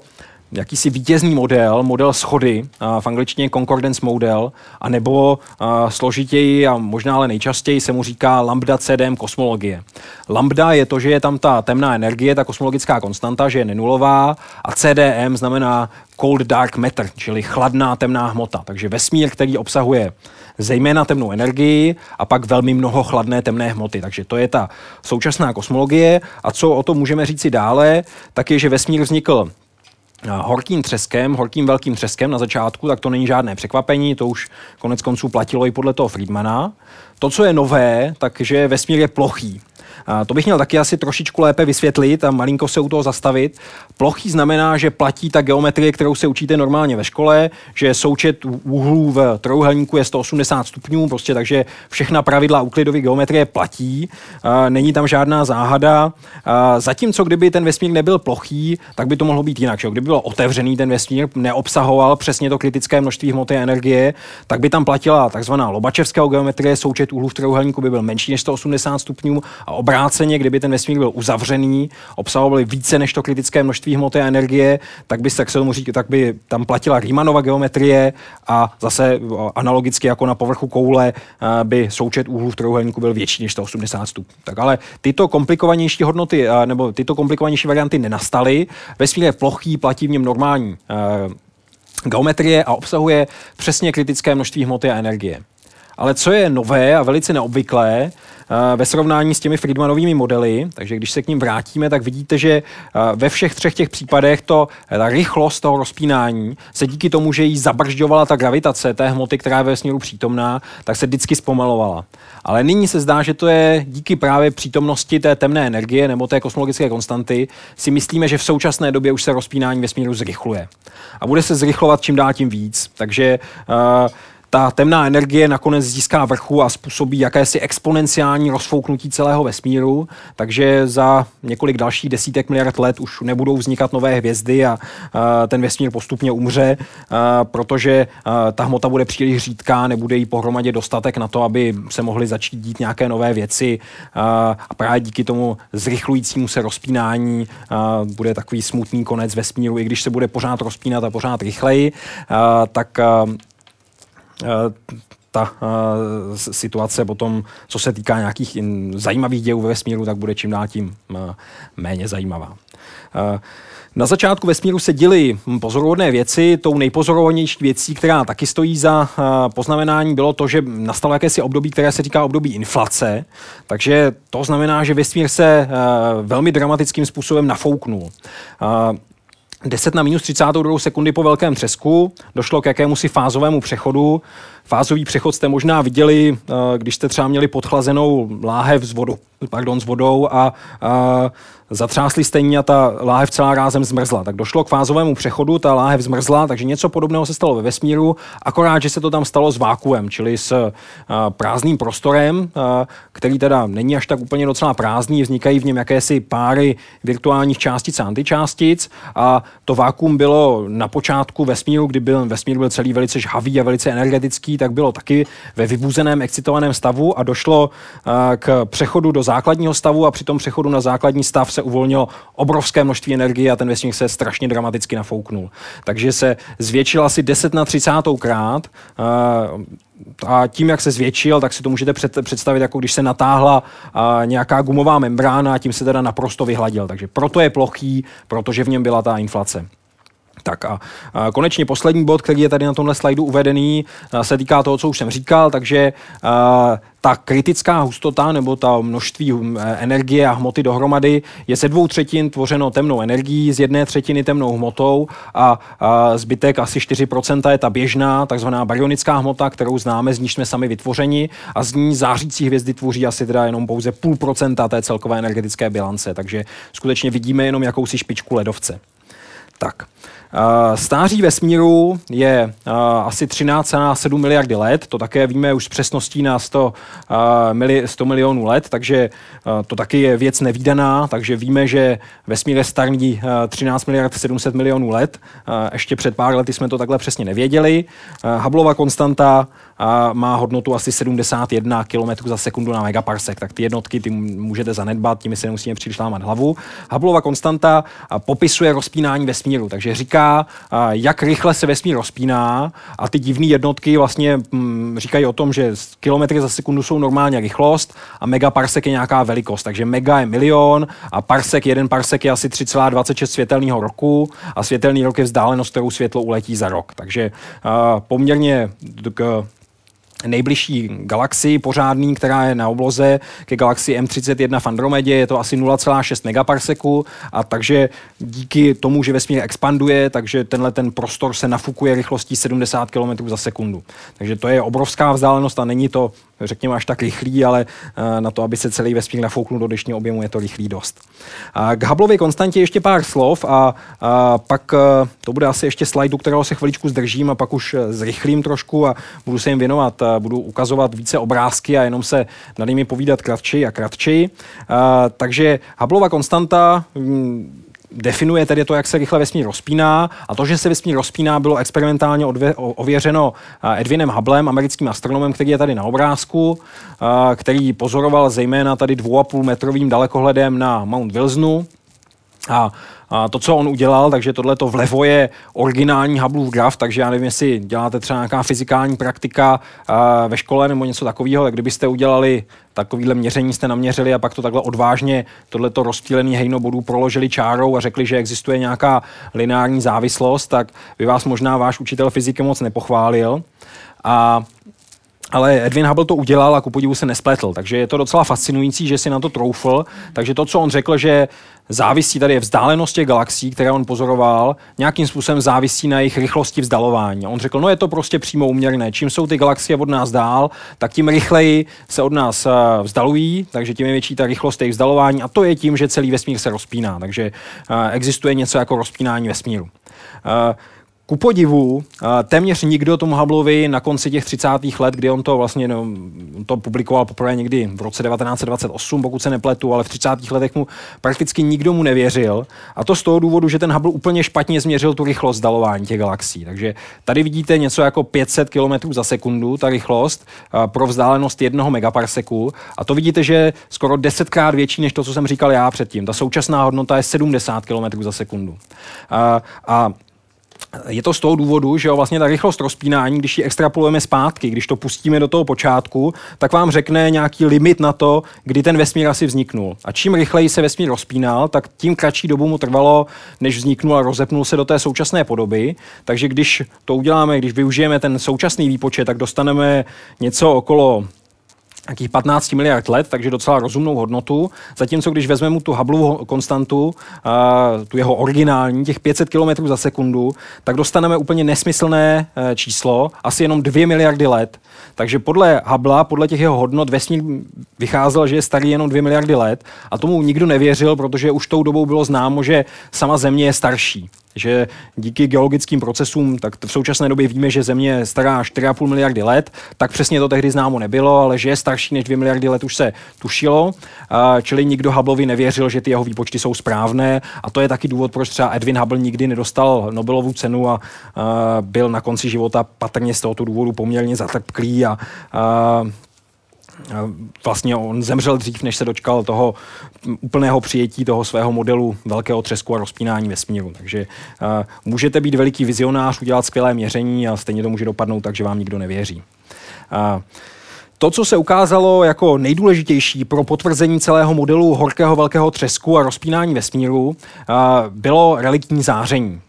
jakýsi vítězný model, model schody, v angličtině concordance model, anebo složitěji a možná ale nejčastěji se mu říká lambda CDM kosmologie. Lambda je to, že je tam ta temná energie, ta kosmologická konstanta, že je nenulová a CDM znamená cold dark matter, čili chladná temná hmota. Takže vesmír, který obsahuje zejména temnou energii a pak velmi mnoho chladné temné hmoty. Takže to je ta současná kosmologie. A co o tom můžeme říci dále, tak je, že vesmír vznikl horkým třeskem, horkým velkým třeskem na začátku, tak to není žádné překvapení, to už konec konců platilo i podle toho Friedmana. To, co je nové, takže vesmír je plochý. A to bych měl taky asi trošičku lépe vysvětlit a malinko se u toho zastavit. Plochý znamená, že platí ta geometrie, kterou se učíte normálně ve škole, že součet úhlů v trojuhelníku je 180 stupňů, prostě takže všechna pravidla uklidové geometrie platí, a není tam žádná záhada. A zatímco kdyby ten vesmír nebyl plochý, tak by to mohlo být jinak. Že? Kdyby byl otevřený ten vesmír, neobsahoval přesně to kritické množství hmoty a energie, tak by tam platila takzvaná lobačevská geometrie, součet úhlů v trojuhelníku by byl menší než 180 stupňů a obráceně, kdyby ten vesmír byl uzavřený, obsahoval více než to kritické množství hmoty a energie, tak by, se, tomu tak by tam platila Riemannova geometrie a zase analogicky jako na povrchu koule by součet úhlů v trojuhelníku byl větší než 180 stupňů. Tak ale tyto komplikovanější hodnoty nebo tyto komplikovanější varianty nenastaly. Vesmír je plochý, platí v něm normální geometrie a obsahuje přesně kritické množství hmoty a energie. Ale co je nové a velice neobvyklé, Eh, ve srovnání s těmi Friedmanovými modely, takže když se k ním vrátíme, tak vidíte, že eh, ve všech třech těch případech to, eh, ta rychlost toho rozpínání se díky tomu, že jí zabržďovala ta gravitace té hmoty, která je ve vesmíru přítomná, tak se vždycky zpomalovala. Ale nyní se zdá, že to je díky právě přítomnosti té temné energie nebo té kosmologické konstanty, si myslíme, že v současné době už se rozpínání vesmíru zrychluje. A bude se zrychlovat čím dál tím víc. Takže uh, ta temná energie nakonec získá vrchu a způsobí jakési exponenciální rozfouknutí celého vesmíru, takže za několik dalších desítek miliard let už nebudou vznikat nové hvězdy a, ten vesmír postupně umře, protože ta hmota bude příliš řídká, nebude jí pohromadě dostatek na to, aby se mohly začít dít nějaké nové věci a právě díky tomu zrychlujícímu se rozpínání bude takový smutný konec vesmíru, i když se bude pořád rozpínat a pořád rychleji, tak ta uh, situace potom, co se týká nějakých in, zajímavých dějů ve vesmíru, tak bude čím dál tím uh, méně zajímavá. Uh, na začátku vesmíru se děly pozoruhodné věci. Tou nejpozorovanější věcí, která taky stojí za poznamenání, bylo to, že nastalo jakési období, které se říká období inflace. Takže to znamená, že vesmír se velmi dramatickým způsobem nafouknul. 10 na minus 32 sekundy po velkém třesku došlo k jakému si fázovému přechodu. Fázový přechod jste možná viděli, eh, když jste třeba měli podchlazenou láhev s vodou, pardon, s vodou a, a zatřásli stejně a ta láhev celá rázem zmrzla. Tak došlo k fázovému přechodu, ta láhev zmrzla, takže něco podobného se stalo ve vesmíru, akorát, že se to tam stalo s vákuem, čili s uh, prázdným prostorem, uh, který teda není až tak úplně docela prázdný, vznikají v něm jakési páry virtuálních částic a antičástic a to vákuum bylo na počátku vesmíru, kdy byl, vesmír byl celý velice žhavý a velice energetický, tak bylo taky ve vybuzeném, excitovaném stavu a došlo uh, k přechodu do základního stavu a při tom přechodu na základní stav se se uvolnilo obrovské množství energie a ten vesmír se strašně dramaticky nafouknul. Takže se zvětšil asi 10 na 30 krát a tím, jak se zvětšil, tak si to můžete představit, jako když se natáhla nějaká gumová membrána a tím se teda naprosto vyhladil. Takže proto je plochý, protože v něm byla ta inflace. Tak a, konečně poslední bod, který je tady na tomhle slajdu uvedený, se týká toho, co už jsem říkal, takže ta kritická hustota nebo ta množství hm, energie a hmoty dohromady je ze dvou třetin tvořeno temnou energií, z jedné třetiny temnou hmotou a, a zbytek asi 4% je ta běžná, takzvaná baryonická hmota, kterou známe, z níž jsme sami vytvořeni a z ní zářící hvězdy tvoří asi teda jenom pouze půl procenta té celkové energetické bilance, takže skutečně vidíme jenom jakousi špičku ledovce. Tak. Stáří vesmíru je asi 13,7 miliardy let, to také víme už s přesností na 100, 100 milionů let, takže to taky je věc nevýdaná, takže víme, že vesmír je starý 13 miliard 700 milionů let. Ještě před pár lety jsme to takhle přesně nevěděli. Hubbleova konstanta má hodnotu asi 71 km za sekundu na megaparsek, tak ty jednotky ty můžete zanedbat, tím si nemusíme příliš lámat hlavu. Hubbleova konstanta popisuje rozpínání vesmíru, takže říká, jak rychle se vesmír rozpíná a ty divné jednotky vlastně hm, říkají o tom, že kilometry za sekundu jsou normálně rychlost a megaparsek je nějaká velikost, takže mega je milion a parsek, jeden parsek je asi 3,26 světelného roku a světelný rok je vzdálenost, kterou světlo uletí za rok. Takže uh, poměrně k nejbližší galaxii pořádný, která je na obloze ke galaxii M31 v Andromedě, je to asi 0,6 megaparseku a takže díky tomu, že vesmír expanduje, takže tenhle ten prostor se nafukuje rychlostí 70 km za sekundu. Takže to je obrovská vzdálenost a není to řekněme, až tak rychlý, ale na to, aby se celý vesmír nafouknul do dnešního objemu, je to rychlý dost. A k Hubbleově konstantě ještě pár slov a, a pak to bude asi ještě slajdu, kterého se chviličku zdržím a pak už zrychlím trošku a budu se jim věnovat, budu ukazovat více obrázky a jenom se nad nimi povídat kratší a kratší. Takže Hubbleova konstanta mm, definuje tedy to, jak se rychle vesmír rozpíná a to, že se vesmír rozpíná, bylo experimentálně odvě, ověřeno Edwinem Hubblem, americkým astronomem, který je tady na obrázku, který pozoroval zejména tady 2,5 metrovým dalekohledem na Mount Wilsonu. A a to, co on udělal, takže tohle to vlevo je originální Hubbleův graf, takže já nevím, jestli děláte třeba nějaká fyzikální praktika ve škole nebo něco takového, tak kdybyste udělali takovýhle měření jste naměřili a pak to takhle odvážně tohleto rozptýlený hejno bodů proložili čárou a řekli, že existuje nějaká lineární závislost, tak by vás možná váš učitel fyziky moc nepochválil. A ale Edwin Hubble to udělal a ku podivu se nespletl, takže je to docela fascinující, že si na to troufl. Takže to, co on řekl, že závisí tady je vzdálenost těch galaxií, které on pozoroval, nějakým způsobem závisí na jejich rychlosti vzdalování. On řekl, no je to prostě přímo uměrné. Čím jsou ty galaxie od nás dál, tak tím rychleji se od nás eh, vzdalují, takže tím je větší ta rychlost jejich vzdalování a to je tím, že celý vesmír se rozpíná. Takže eh, existuje něco jako rozpínání vesmíru. Ku podivu, téměř nikdo tomu Hubbleovi na konci těch 30. let, kdy on to vlastně no, on to publikoval poprvé někdy v roce 1928, pokud se nepletu, ale v 30. letech mu prakticky nikdo mu nevěřil. A to z toho důvodu, že ten Hubble úplně špatně změřil tu rychlost zdalování těch galaxií. Takže tady vidíte něco jako 500 km za sekundu, ta rychlost pro vzdálenost jednoho megaparseku. A to vidíte, že skoro desetkrát větší než to, co jsem říkal já předtím. Ta současná hodnota je 70 km za sekundu. A, a je to z toho důvodu, že jo, vlastně ta rychlost rozpínání, když ji extrapolujeme zpátky, když to pustíme do toho počátku, tak vám řekne nějaký limit na to, kdy ten vesmír asi vzniknul. A čím rychleji se vesmír rozpínal, tak tím kratší dobu mu trvalo, než vzniknul a rozepnul se do té současné podoby. Takže když to uděláme, když využijeme ten současný výpočet, tak dostaneme něco okolo nějakých 15 miliard let, takže docela rozumnou hodnotu. Zatímco když vezmeme tu Hubbleovu konstantu, tu jeho originální, těch 500 km za sekundu, tak dostaneme úplně nesmyslné e, číslo, asi jenom 2 miliardy let. Takže podle Hubble, podle těch jeho hodnot, vesmír vycházel, že je starý jenom 2 miliardy let a tomu nikdo nevěřil, protože už tou dobou bylo známo, že sama Země je starší že díky geologickým procesům, tak v současné době víme, že Země je stará 4,5 miliardy let, tak přesně to tehdy známo nebylo, ale že je starší než 2 miliardy let už se tušilo, čili nikdo Hubbleovi nevěřil, že ty jeho výpočty jsou správné. A to je taky důvod, proč třeba Edwin Hubble nikdy nedostal Nobelovu cenu a, byl na konci života patrně z tohoto důvodu poměrně zatrpklý a, a vlastně on zemřel dřív, než se dočkal toho úplného přijetí toho svého modelu velkého třesku a rozpínání vesmíru. Takže uh, můžete být veliký vizionář, udělat skvělé měření a stejně to může dopadnout tak, že vám nikdo nevěří. Uh, to, co se ukázalo jako nejdůležitější pro potvrzení celého modelu horkého velkého třesku a rozpínání vesmíru, bylo reliktní záření.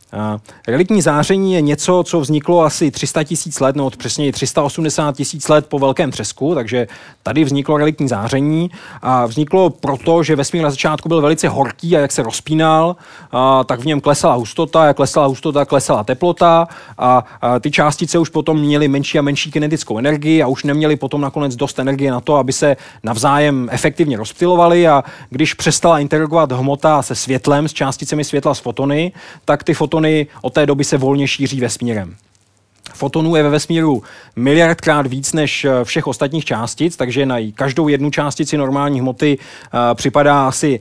Reliktní záření je něco, co vzniklo asi 300 tisíc let, nebo přesně 380 tisíc let po velkém třesku, takže tady vzniklo reliktní záření. A vzniklo proto, že vesmír na začátku byl velice horký a jak se rozpínal, a, tak v něm klesala hustota, jak klesala hustota, klesala teplota. A, a ty částice už potom měly menší a menší kinetickou energii a už neměly potom nakonec dost energie na to, aby se navzájem efektivně rozptylovaly a když přestala interagovat hmota se světlem, s částicemi světla, s fotony, tak ty fotony fotony od té doby se volně šíří vesmírem. Fotonů je ve vesmíru miliardkrát víc než eh, všech ostatních částic, takže na každou jednu částici normální hmoty uh, připadá asi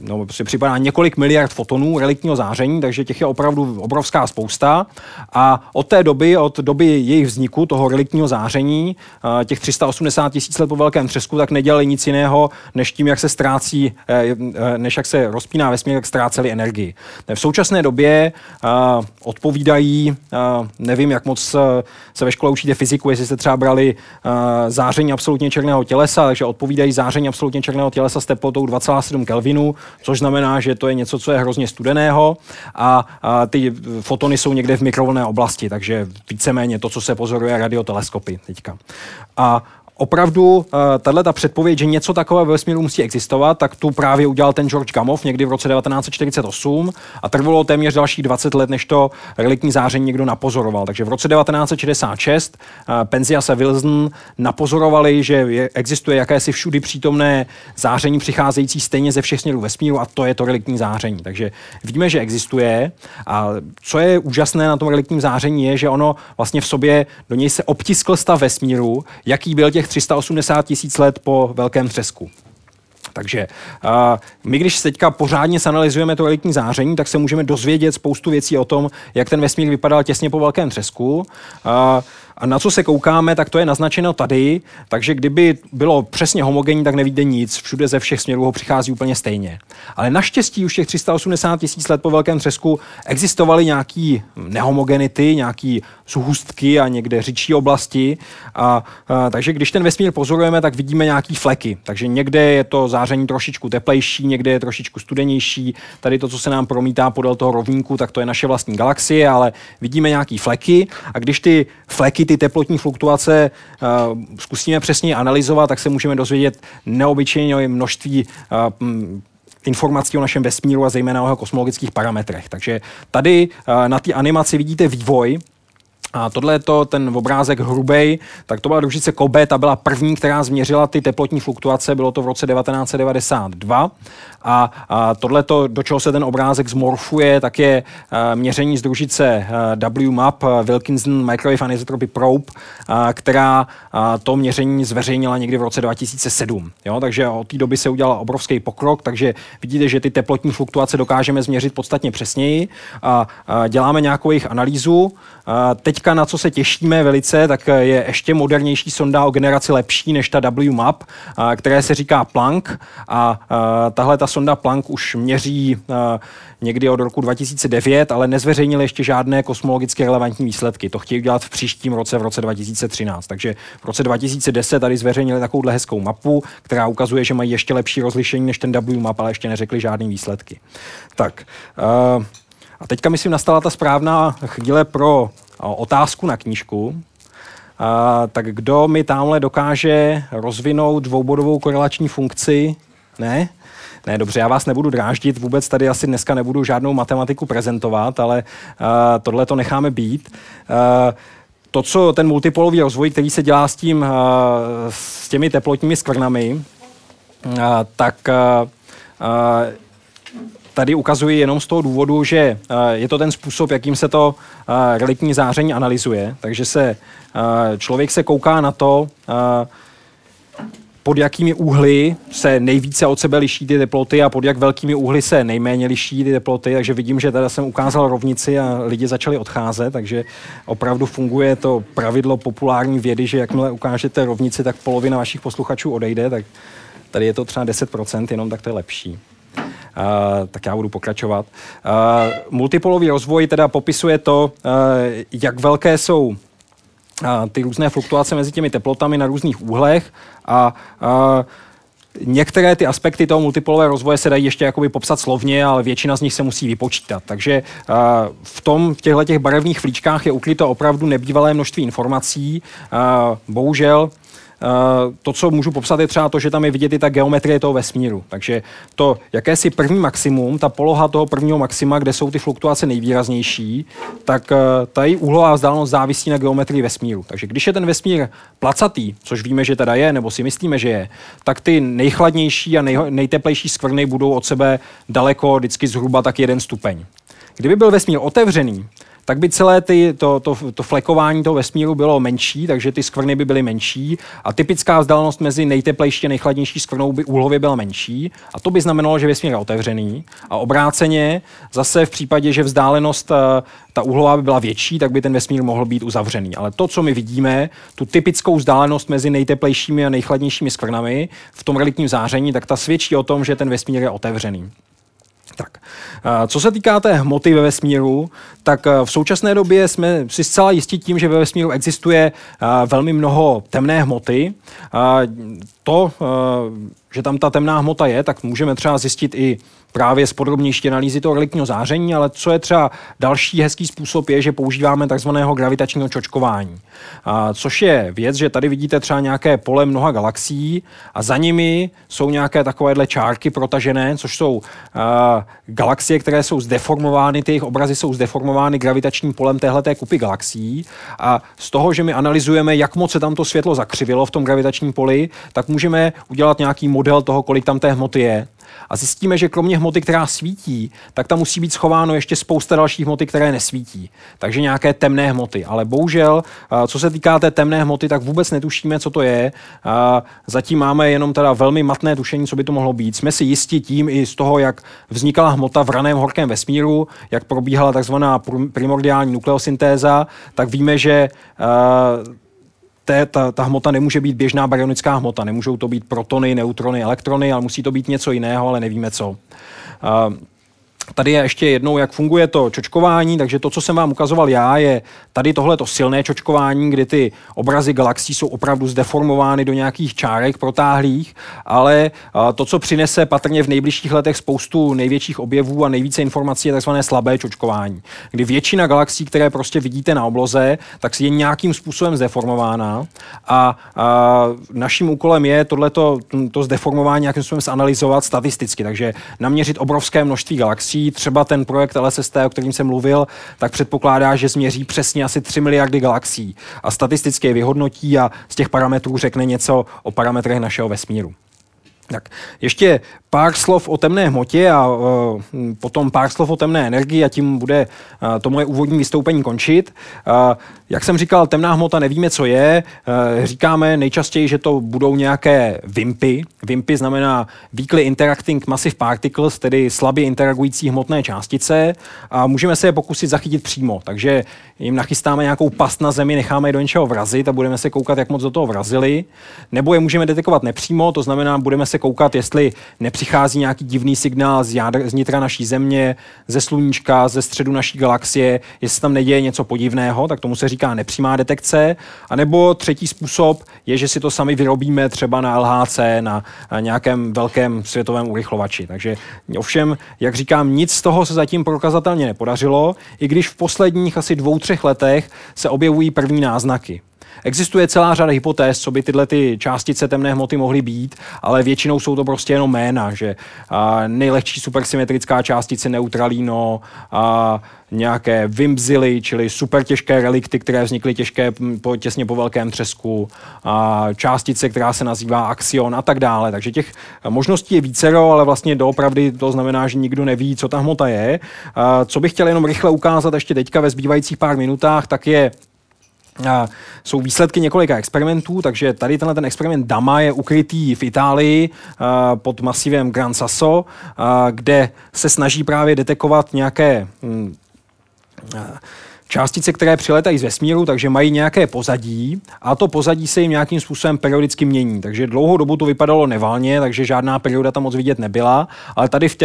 no, připadá několik miliard fotonů reliktního záření, takže těch je opravdu obrovská spousta. A od té doby, od doby jejich vzniku, toho reliktního záření, uh, těch 380 tisíc let po velkém třesku, tak nedělali nic jiného, než tím, jak se ztrácí, než jak se rozpíná vesmír, jak ztráceli energii. V současné době odpovídají, nevím, jak moc se ve škole učíte fyziku, jestli jste třeba brali uh, záření absolutně černého tělesa, takže odpovídají záření absolutně černého tělesa s teplotou 2,7 Kelvinu, což znamená, že to je něco, co je hrozně studeného a, a ty fotony jsou někde v mikrovlné oblasti, takže víceméně to, co se pozoruje radioteleskopy teďka. A opravdu tahle ta předpověď, že něco takového ve vesmíru musí existovat, tak tu právě udělal ten George Gamow někdy v roce 1948 a trvalo téměř dalších 20 let, než to reliktní záření někdo napozoroval. Takže v roce 1966 Penzias a Wilson napozorovali, že existuje jakési všudy přítomné záření přicházející stejně ze všech směrů vesmíru a to je to reliktní záření. Takže vidíme, že existuje a co je úžasné na tom reliktním záření je, že ono vlastně v sobě do něj se obtiskl stav vesmíru, jaký byl těch 380 tisíc let po velkém třesku. Takže uh, my, když teďka pořádně sanalizujeme to reliktní záření, tak se můžeme dozvědět spoustu věcí o tom, jak ten vesmír vypadal těsně po velkém třesku. Uh, a na co se koukáme, tak to je naznačeno tady, takže kdyby bylo přesně homogenní, tak nevíde nic, všude ze všech směrů ho přichází úplně stejně. Ale naštěstí už těch 380 tisíc let po velkém třesku existovaly nějaký nehomogenity, nějaký zhůstky a někde řičí oblasti. A, a, takže když ten vesmír pozorujeme, tak vidíme nějaký fleky. Takže někde je to záření trošičku teplejší, někde je trošičku studenější. Tady to, co se nám promítá podél toho rovníku, tak to je naše vlastní galaxie, ale vidíme nějaký fleky. A když ty fleky ty teplotní fluktuace uh, zkusíme přesně analyzovat, tak se můžeme dozvědět neobyčejné množství uh, informací o našem vesmíru a zejména o jeho kosmologických parametrech. Takže tady uh, na té animaci vidíte vývoj a tohle je to, ten obrázek hrubej, tak to byla družice Kobe, ta byla první, která změřila ty teplotní fluktuace, bylo to v roce 1992. A, a tohle, do čeho se ten obrázek zmorfuje, tak je uh, měření z družice uh, WMAP, uh, Wilkinson Microwave Anisotropy Probe, uh, která uh, to měření zveřejnila někdy v roce 2007. Jo? Takže od té doby se udělal obrovský pokrok, takže vidíte, že ty teplotní fluktuace dokážeme změřit podstatně přesněji. A, uh, děláme nějakou jejich analýzu. Uh, teďka na co se těšíme velice, tak je ještě modernější sonda o generaci lepší než ta WMAP, které se říká Planck. A tahle ta sonda Planck už měří někdy od roku 2009, ale nezveřejnili ještě žádné kosmologicky relevantní výsledky. To chtějí udělat v příštím roce, v roce 2013. Takže v roce 2010 tady zveřejnili takovou hezkou mapu, která ukazuje, že mají ještě lepší rozlišení než ten WMAP, ale ještě neřekli žádné výsledky. Tak. Uh, a teďka myslím nastala ta správná chvíle pro otázku na knížku. Uh, tak kdo mi tamhle dokáže rozvinout dvoubodovou korelační funkci? Ne? Ne, dobře, já vás nebudu dráždit, vůbec tady asi dneska nebudu žádnou matematiku prezentovat, ale uh, tohle to necháme být. Uh, to, co ten multipolový rozvoj, který se dělá s, tím, uh, s těmi teplotními skvrnami, uh, tak uh, tady ukazuji jenom z toho důvodu, že je to ten způsob, jakým se to reliktní záření analyzuje. Takže se člověk se kouká na to, pod jakými úhly se nejvíce od sebe liší ty teploty a pod jak velkými úhly se nejméně liší ty teploty, takže vidím, že teda jsem ukázal rovnici a lidi začali odcházet, takže opravdu funguje to pravidlo populární vědy, že jakmile ukážete rovnici, tak polovina vašich posluchačů odejde, tak tady je to třeba 10%, jenom tak to je lepší. Tak já budu pokračovat. Multipolový rozvoj teda popisuje to, jak velké jsou ty různé fluktuace mezi těmi teplotami na různých úhlech a, Některé ty aspekty toho multipolového rozvoje se dají ještě jakoby popsat slovně, ale většina z nich se musí vypočítat. Takže v tom, v těchto těch barevných flíčkách je ukryto opravdu nebývalé množství informací. Bohužel to, co můžu popsat, je třeba to, že tam je vidět i ta geometrie toho vesmíru. Takže to jakési první maximum, ta poloha toho prvního maxima, kde jsou ty fluktuace nejvýraznější, tak uh, ta její úhlová vzdálenost závisí na geometrii vesmíru. Takže když je ten vesmír placatý, což víme, že teda je, nebo si myslíme, že je, tak ty nejchladnější a nej, nejteplejší skvrny budou od sebe daleko, vždycky zhruba tak jeden stupeň. Kdyby byl vesmír otevřený, tak by celé ty, to, to, to flekování toho vesmíru bylo menší, takže ty skvrny by byly menší a typická vzdálenost mezi nejteplejší a nejchladnější skvrnou by úhlově byla menší a to by znamenalo, že vesmír je otevřený a obráceně zase v případě, že vzdálenost eh, ta úhlová by byla větší, tak by ten vesmír mohl být uzavřený. Ale to, co my vidíme, tu typickou vzdálenost mezi nejteplejšími a nejchladnějšími skvrnami v tom reliktním záření, tak ta svědčí o tom, že ten vesmír je otevřený. Tak. Co se týká té hmoty ve vesmíru, tak v současné době jsme si zcela jistí tím, že ve vesmíru existuje velmi mnoho temné hmoty. To že tam ta temná hmota je, tak můžeme třeba zjistit i právě z podrobnější analýzy toho reliktního záření, ale co je třeba další hezký způsob je, že používáme takzvaného gravitačního čočkování. A, což je věc, že tady vidíte třeba nějaké pole mnoha galaxií a za nimi jsou nějaké takovéhle čárky protažené, což jsou a, galaxie, které jsou zdeformovány, ty jejich obrazy jsou zdeformovány gravitačním polem téhleté kupy galaxií a z toho, že my analyzujeme, jak moc se tam to světlo zakřivilo v tom gravitačním poli, tak můžeme udělat nějaký model toho, kolik tam té hmoty je a zjistíme, že kromě hmoty, která svítí, tak tam musí být schováno ještě spousta dalších hmoty, které nesvítí. Takže nějaké temné hmoty. Ale bohužel, co se týká té temné hmoty, tak vůbec netušíme, co to je. Zatím máme jenom teda velmi matné tušení, co by to mohlo být. Jsme si jistí tím i z toho, jak vznikala hmota v raném horkém vesmíru, jak probíhala takzvaná primordiální nukleosyntéza, tak víme, že té, ta, ta hmota nemůže být běžná baryonická hmota. Nemůžou to být protony, neutrony, elektrony, ale musí to být něco jiného, ale nevíme co. Uh, Tady je ještě jednou, jak funguje to čočkování, takže to, co jsem vám ukazoval já, je tady tohleto silné čočkování, kdy ty obrazy galaxií jsou opravdu zdeformovány do nějakých čárek protáhlých, ale to, co přinese patrně v nejbližších letech spoustu největších objevů a nejvíce informací, je tzv. slabé čočkování, kdy většina galaxií, které prostě vidíte na obloze, tak je nějakým způsobem zdeformována. A, a naším úkolem je tohleto, to zdeformování nějakým způsobem zanalizovat statisticky, takže naměřit obrovské množství galaxií galaxií, třeba ten projekt LSST, o kterým jsem mluvil, tak předpokládá, že změří přesně asi 3 miliardy galaxií a statisticky je vyhodnotí a z těch parametrů řekne něco o parametrech našeho vesmíru. Tak ještě pár slov o temné hmotě a uh, potom pár slov o temné energii a tím bude uh, to moje úvodní vystoupení končit. Uh, jak jsem říkal, temná hmota nevíme, co je. Uh, říkáme nejčastěji, že to budou nějaké VIMPy. VIMPy znamená Weakly Interacting Massive Particles, tedy slabě interagující hmotné částice a můžeme se je pokusit zachytit přímo. Takže jim nachystáme nějakou past na zemi, necháme je do něčeho vrazit a budeme se koukat, jak moc do toho vrazili. Nebo je můžeme detekovat nepřímo, to znamená, budeme se koukat, jestli nepřichází nějaký divný signál z, jádr, z nitra naší země, ze sluníčka, ze středu naší galaxie, jestli tam neděje něco podivného, tak tomu se říká nepřímá detekce. A nebo třetí způsob je, že si to sami vyrobíme třeba na LHC, na, na nějakém velkém světovém urychlovači. Takže ovšem, jak říkám, nic z toho se zatím prokazatelně nepodařilo, i když v posledních asi dvou, třech letech se objevují první náznaky. Existuje celá řada hypotéz, co by tyhle ty částice temné hmoty mohly být, ale většinou jsou to prostě jenom jména, že a nejlehčí supersymetrická částice neutralino, a nějaké vimbzily, čili super těžké relikty, které vznikly těžké po, těsně po velkém třesku, a částice, která se nazývá axion a tak dále. Takže těch možností je vícero, ale vlastně doopravdy to znamená, že nikdo neví, co ta hmota je. A co bych chtěl jenom rychle ukázat ještě teďka ve zbývajících pár minutách, tak je jsou výsledky několika experimentů, takže tady tenhle ten experiment DAMA je ukrytý v Itálii pod masivem Gran Sasso, kde se snaží právě detekovat nějaké hm, částice, které přiletají z vesmíru, takže mají nějaké pozadí a to pozadí se jim nějakým způsobem periodicky mění. Takže dlouhou dobu to vypadalo nevalně, takže žádná perioda tam moc vidět nebyla, ale tady v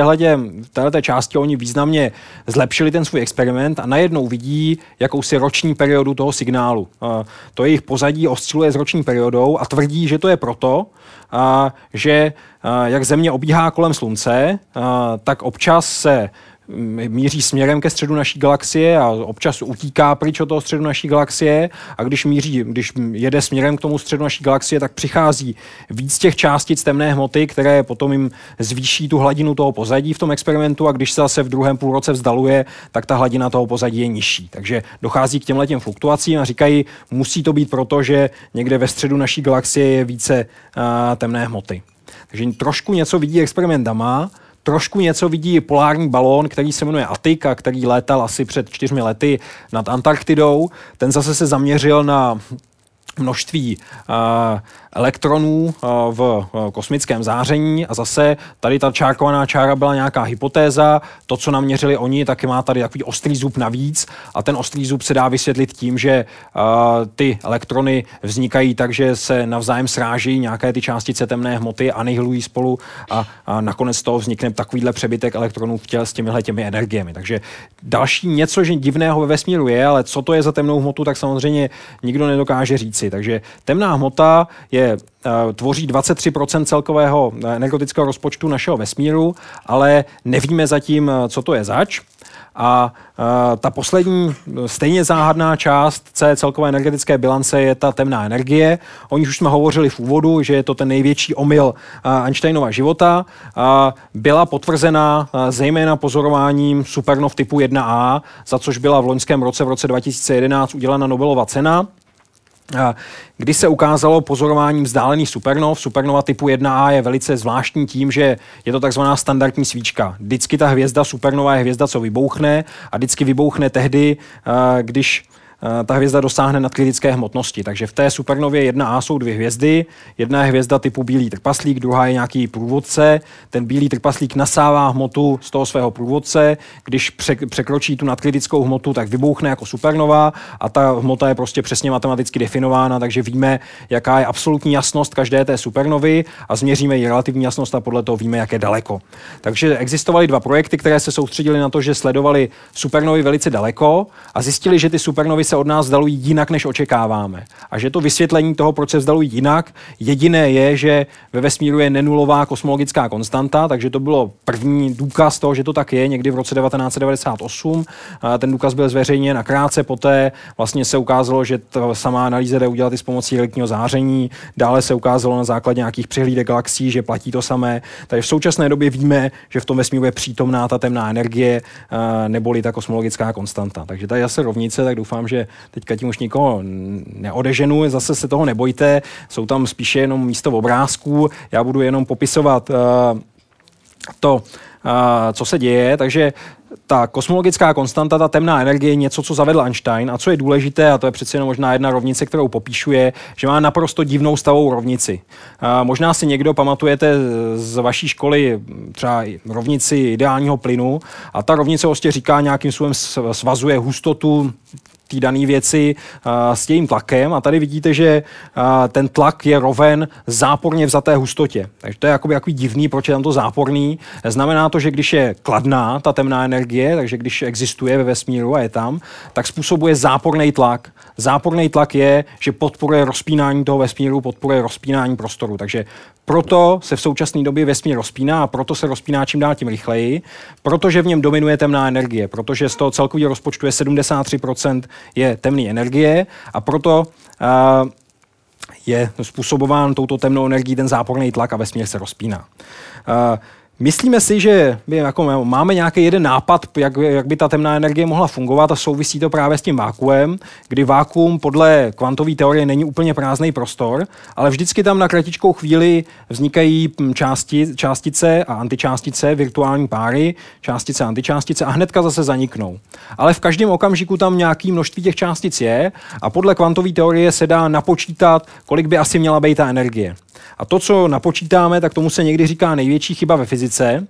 této části oni významně zlepšili ten svůj experiment a najednou vidí jakousi roční periodu toho signálu. To jejich pozadí osciluje s roční periodou a tvrdí, že to je proto, že jak Země obíhá kolem Slunce, tak občas se míří směrem ke středu naší galaxie a občas utíká pryč od toho středu naší galaxie a když míří, když jede směrem k tomu středu naší galaxie, tak přichází víc těch částic temné hmoty, které potom jim zvýší tu hladinu toho pozadí v tom experimentu a když se zase v druhém půlroce vzdaluje, tak ta hladina toho pozadí je nižší. Takže dochází k těmhle těm fluktuacím a říkají, musí to být proto, že někde ve středu naší galaxie je více uh, temné hmoty. Takže trošku něco vidí experiment Dama, trošku něco vidí polární balón, který se jmenuje Atika, který létal asi před čtyřmi lety nad Antarktidou. Ten zase se zaměřil na množství uh, elektronů eh, v eh, kosmickém záření. A zase tady ta čárkovaná čára byla nějaká hypotéza, to, co naměřili oni, taky má tady takový ostrý zub navíc. A ten ostrý zub se dá vysvětlit tím, že eh, ty elektrony vznikají tak, že se navzájem sráží nějaké ty částice temné hmoty, anihilují spolu a, a nakonec z toho vznikne takovýhle přebytek elektronů v těle s těmihle těmi energiemi. Takže další něco že divného ve vesmíru je, ale co to je za temnou hmotu, tak samozřejmě nikdo nedokáže říci říci. Takže temná hmota je tvoří 23% celkového energetického rozpočtu našeho vesmíru, ale nevíme zatím, co to je zač. A ta poslední, stejně záhadná část celkové energetické bilance je ta temná energie. O níž už jsme hovořili v úvodu, že je to ten největší omyl Einsteinova života. Byla potvrzena zejména pozorováním supernov typu 1A, za což byla v loňském roce, v roce 2011, udělena Nobelova cena. Kdy se ukázalo pozorováním vzdálených supernov, supernova typu 1A je velice zvláštní tím, že je to takzvaná standardní svíčka. Vždycky ta hvězda supernova je hvězda, co vybouchne a vždycky vybouchne tehdy, když Eh, ta hvězda dosáhne nadkritické hmotnosti. Takže v té supernově 1A jsou dvě hvězdy. Jedna je hvězda typu bílý trpaslík, druhá je nějaký průvodce. Ten bílý trpaslík nasává hmotu z toho svého průvodce. Když překročí tu nadkritickou hmotu, tak vybouchne jako supernova a ta hmota je prostě přesně matematicky definována, takže víme, jaká je absolutní jasnost každé té supernovy a změříme její relativní jasnost a podle toho víme, jak je daleko. Takže existovaly dva projekty, které se soustředily na to, že sledovali supernovy velice daleko a zjistili, že ty supernovy se od nás vzdalují jinak, než očekáváme. A že to vysvětlení toho, proč se vzdalují jinak, jediné je, že ve vesmíru je nenulová kosmologická konstanta, takže to bylo první důkaz toho, že to tak je, někdy v roce 1998. Ten důkaz byl zveřejněn a krátce poté vlastně se ukázalo, že to samá analýza jde udělat i s pomocí elektního záření. Dále se ukázalo na základě nějakých přehlídek galaxií, že platí to samé. Takže v současné době víme, že v tom vesmíru je přítomná ta temná energie, neboli ta kosmologická konstanta. Takže tady zase rovnice, tak doufám, že teďka tím už nikoho neodeženu, zase se toho nebojte, jsou tam spíše jenom místo obrázků, já budu jenom popisovat uh, to, uh, co se děje, takže ta kosmologická konstanta, ta temná energie je něco, co zavedl Einstein. A co je důležité, a to je přeci jenom možná jedna rovnice, kterou popíšu, je, že má naprosto divnou stavou rovnici. A možná si někdo pamatujete z vaší školy třeba rovnici ideálního plynu. A ta rovnice vlastně říká nějakým způsobem svazuje hustotu té dané věci s tím tlakem a tady vidíte, že ten tlak je roven záporně vzaté hustotě. Takže to je jakoby jakoby divný, proč je tam to záporný. Znamená to, že když je kladná ta temná energie, takže když existuje ve vesmíru a je tam, tak způsobuje záporný tlak. Záporný tlak je, že podporuje rozpínání toho vesmíru, podporuje rozpínání prostoru. Takže proto se v současné době vesmír rozpíná a proto se rozpíná čím dál tím rychleji, protože v něm dominuje temná energie, protože z toho celkového rozpočtu je 73% je temné energie a proto uh, je způsobován touto temnou energií ten záporný tlak a vesmír se rozpíná. Uh, Myslíme si, že my jako máme nějaký jeden nápad, jak, jak by ta temná energie mohla fungovat a souvisí to právě s tím vákuem, kdy vákuum podle kvantové teorie není úplně prázdný prostor, ale vždycky tam na kratičkou chvíli vznikají hm, části, částice a antičástice, virtuální páry, částice a antičástice a hnedka zase zaniknou. Ale v každém okamžiku tam nějaký množství těch částic je a podle kvantové teorie se dá napočítat, kolik by asi měla být ta energie. A to, co napočítáme, tak tomu se někdy říká největší chyba ve fyzice,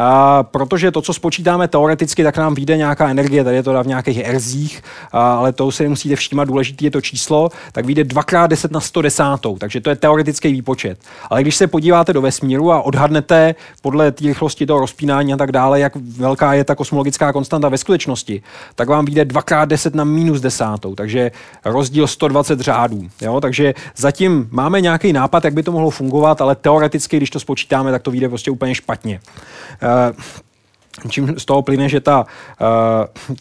a protože to, co spočítáme teoreticky, tak nám vyjde nějaká energie, tady je to v nějakých erzích, a, ale to si musíte všímat, důležité je to číslo, tak vyjde 2x10 na 110, takže to je teoretický výpočet. Ale když se podíváte do vesmíru a odhadnete podle té rychlosti toho rozpínání a tak dále, jak velká je ta kosmologická konstanta ve skutečnosti, tak vám vyjde 2x10 na minus desátou, takže rozdíl 120 řádů. Jo? Takže zatím máme nějaký nápad, jak by to mohlo fungovat, ale teoreticky, když to spočítáme, tak to vyjde prostě úplně špatně. Uh, čím z toho plyne, že ta uh,